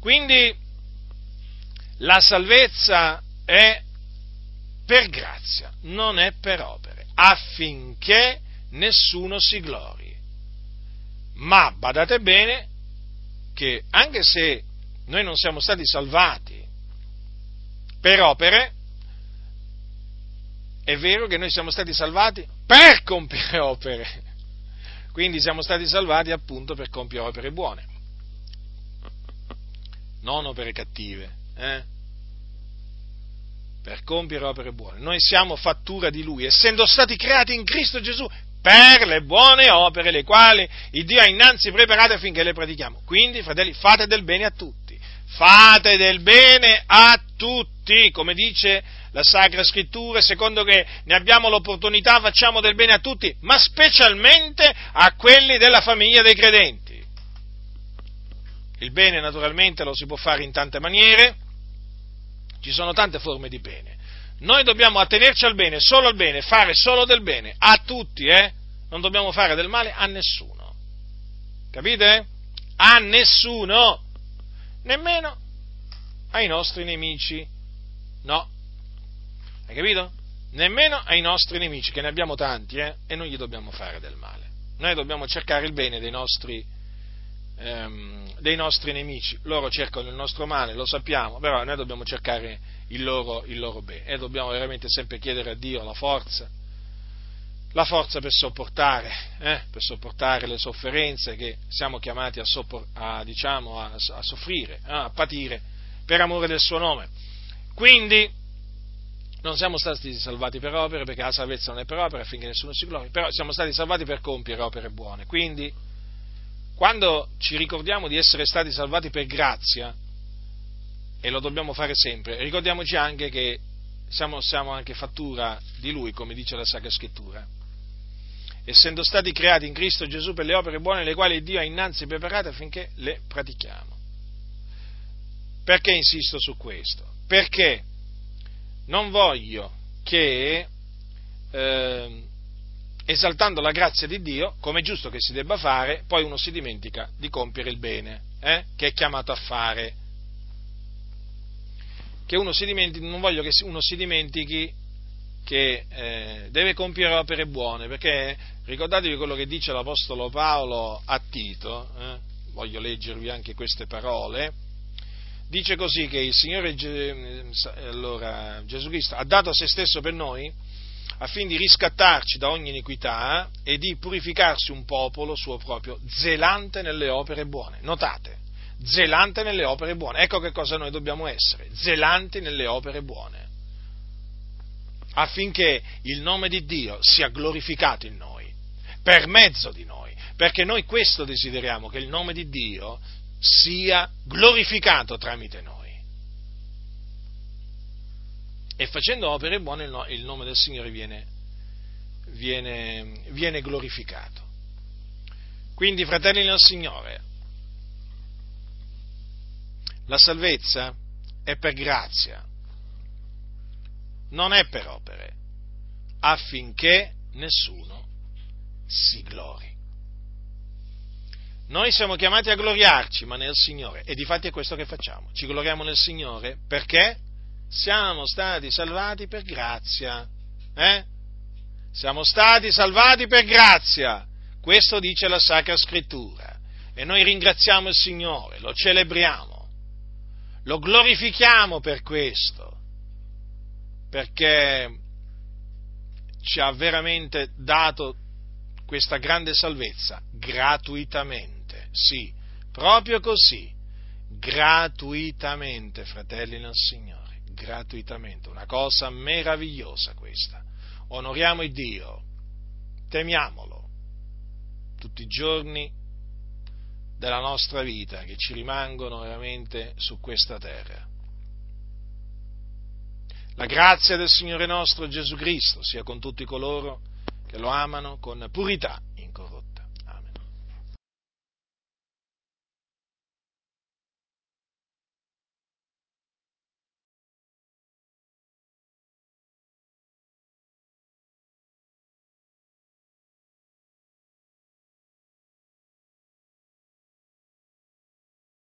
Quindi la salvezza è per grazia, non è per opere, affinché nessuno si glori. Ma badate bene che anche se noi non siamo stati salvati per opere, è vero che noi siamo stati salvati per compiere opere. Quindi siamo stati salvati appunto per compiere opere buone, non opere cattive. Eh? Per compiere opere buone. Noi siamo fattura di Lui, essendo stati creati in Cristo Gesù per le buone opere, le quali il Dio ha innanzi preparate affinché le pratichiamo. Quindi, fratelli, fate del bene a tutti. Fate del bene a tutti, come dice la Sacra Scrittura, secondo che ne abbiamo l'opportunità facciamo del bene a tutti, ma specialmente a quelli della famiglia dei credenti. Il bene naturalmente lo si può fare in tante maniere, ci sono tante forme di bene. Noi dobbiamo attenerci al bene, solo al bene, fare solo del bene, a tutti, eh? Non dobbiamo fare del male a nessuno. Capite? A nessuno! Nemmeno ai nostri nemici. No, hai capito? Nemmeno ai nostri nemici, che ne abbiamo tanti, eh? e non gli dobbiamo fare del male. Noi dobbiamo cercare il bene dei nostri, ehm, dei nostri nemici. Loro cercano il nostro male, lo sappiamo, però noi dobbiamo cercare il loro, il loro bene e dobbiamo veramente sempre chiedere a Dio la forza, la forza per sopportare, eh? per sopportare le sofferenze che siamo chiamati a, soppor- a, diciamo, a, a soffrire, a patire per amore del suo nome. Quindi non siamo stati salvati per opere, perché la salvezza non è per opere affinché nessuno si glori, però siamo stati salvati per compiere opere buone. Quindi, quando ci ricordiamo di essere stati salvati per grazia, e lo dobbiamo fare sempre, ricordiamoci anche che siamo, siamo anche fattura di Lui, come dice la Sacra Scrittura. Essendo stati creati in Cristo Gesù per le opere buone, le quali Dio ha innanzi preparate affinché le pratichiamo. Perché insisto su questo? Perché non voglio che, eh, esaltando la grazia di Dio, come è giusto che si debba fare, poi uno si dimentica di compiere il bene eh, che è chiamato a fare. Che uno si dimentichi, non voglio che uno si dimentichi che eh, deve compiere opere buone, perché ricordatevi quello che dice l'Apostolo Paolo a Tito, eh, voglio leggervi anche queste parole, dice così che il Signore allora, Gesù Cristo ha dato a se stesso per noi affinché riscattarci da ogni iniquità e di purificarsi un popolo suo proprio, zelante nelle opere buone. Notate, zelante nelle opere buone. Ecco che cosa noi dobbiamo essere, zelanti nelle opere buone, affinché il nome di Dio sia glorificato in noi, per mezzo di noi, perché noi questo desideriamo, che il nome di Dio sia glorificato tramite noi. E facendo opere buone il nome del Signore viene, viene, viene glorificato. Quindi, fratelli del Signore, la salvezza è per grazia, non è per opere, affinché nessuno si glori. Noi siamo chiamati a gloriarci, ma nel Signore, e difatti è questo che facciamo. Ci gloriamo nel Signore perché siamo stati salvati per grazia. Eh? Siamo stati salvati per grazia. Questo dice la Sacra Scrittura. E noi ringraziamo il Signore, lo celebriamo, lo glorifichiamo per questo, perché ci ha veramente dato questa grande salvezza gratuitamente sì, proprio così, gratuitamente, fratelli nel Signore, gratuitamente, una cosa meravigliosa questa. Onoriamo il Dio, temiamolo tutti i giorni della nostra vita che ci rimangono veramente su questa terra. La grazia del Signore nostro Gesù Cristo sia con tutti coloro che lo amano con purità incorrottibile.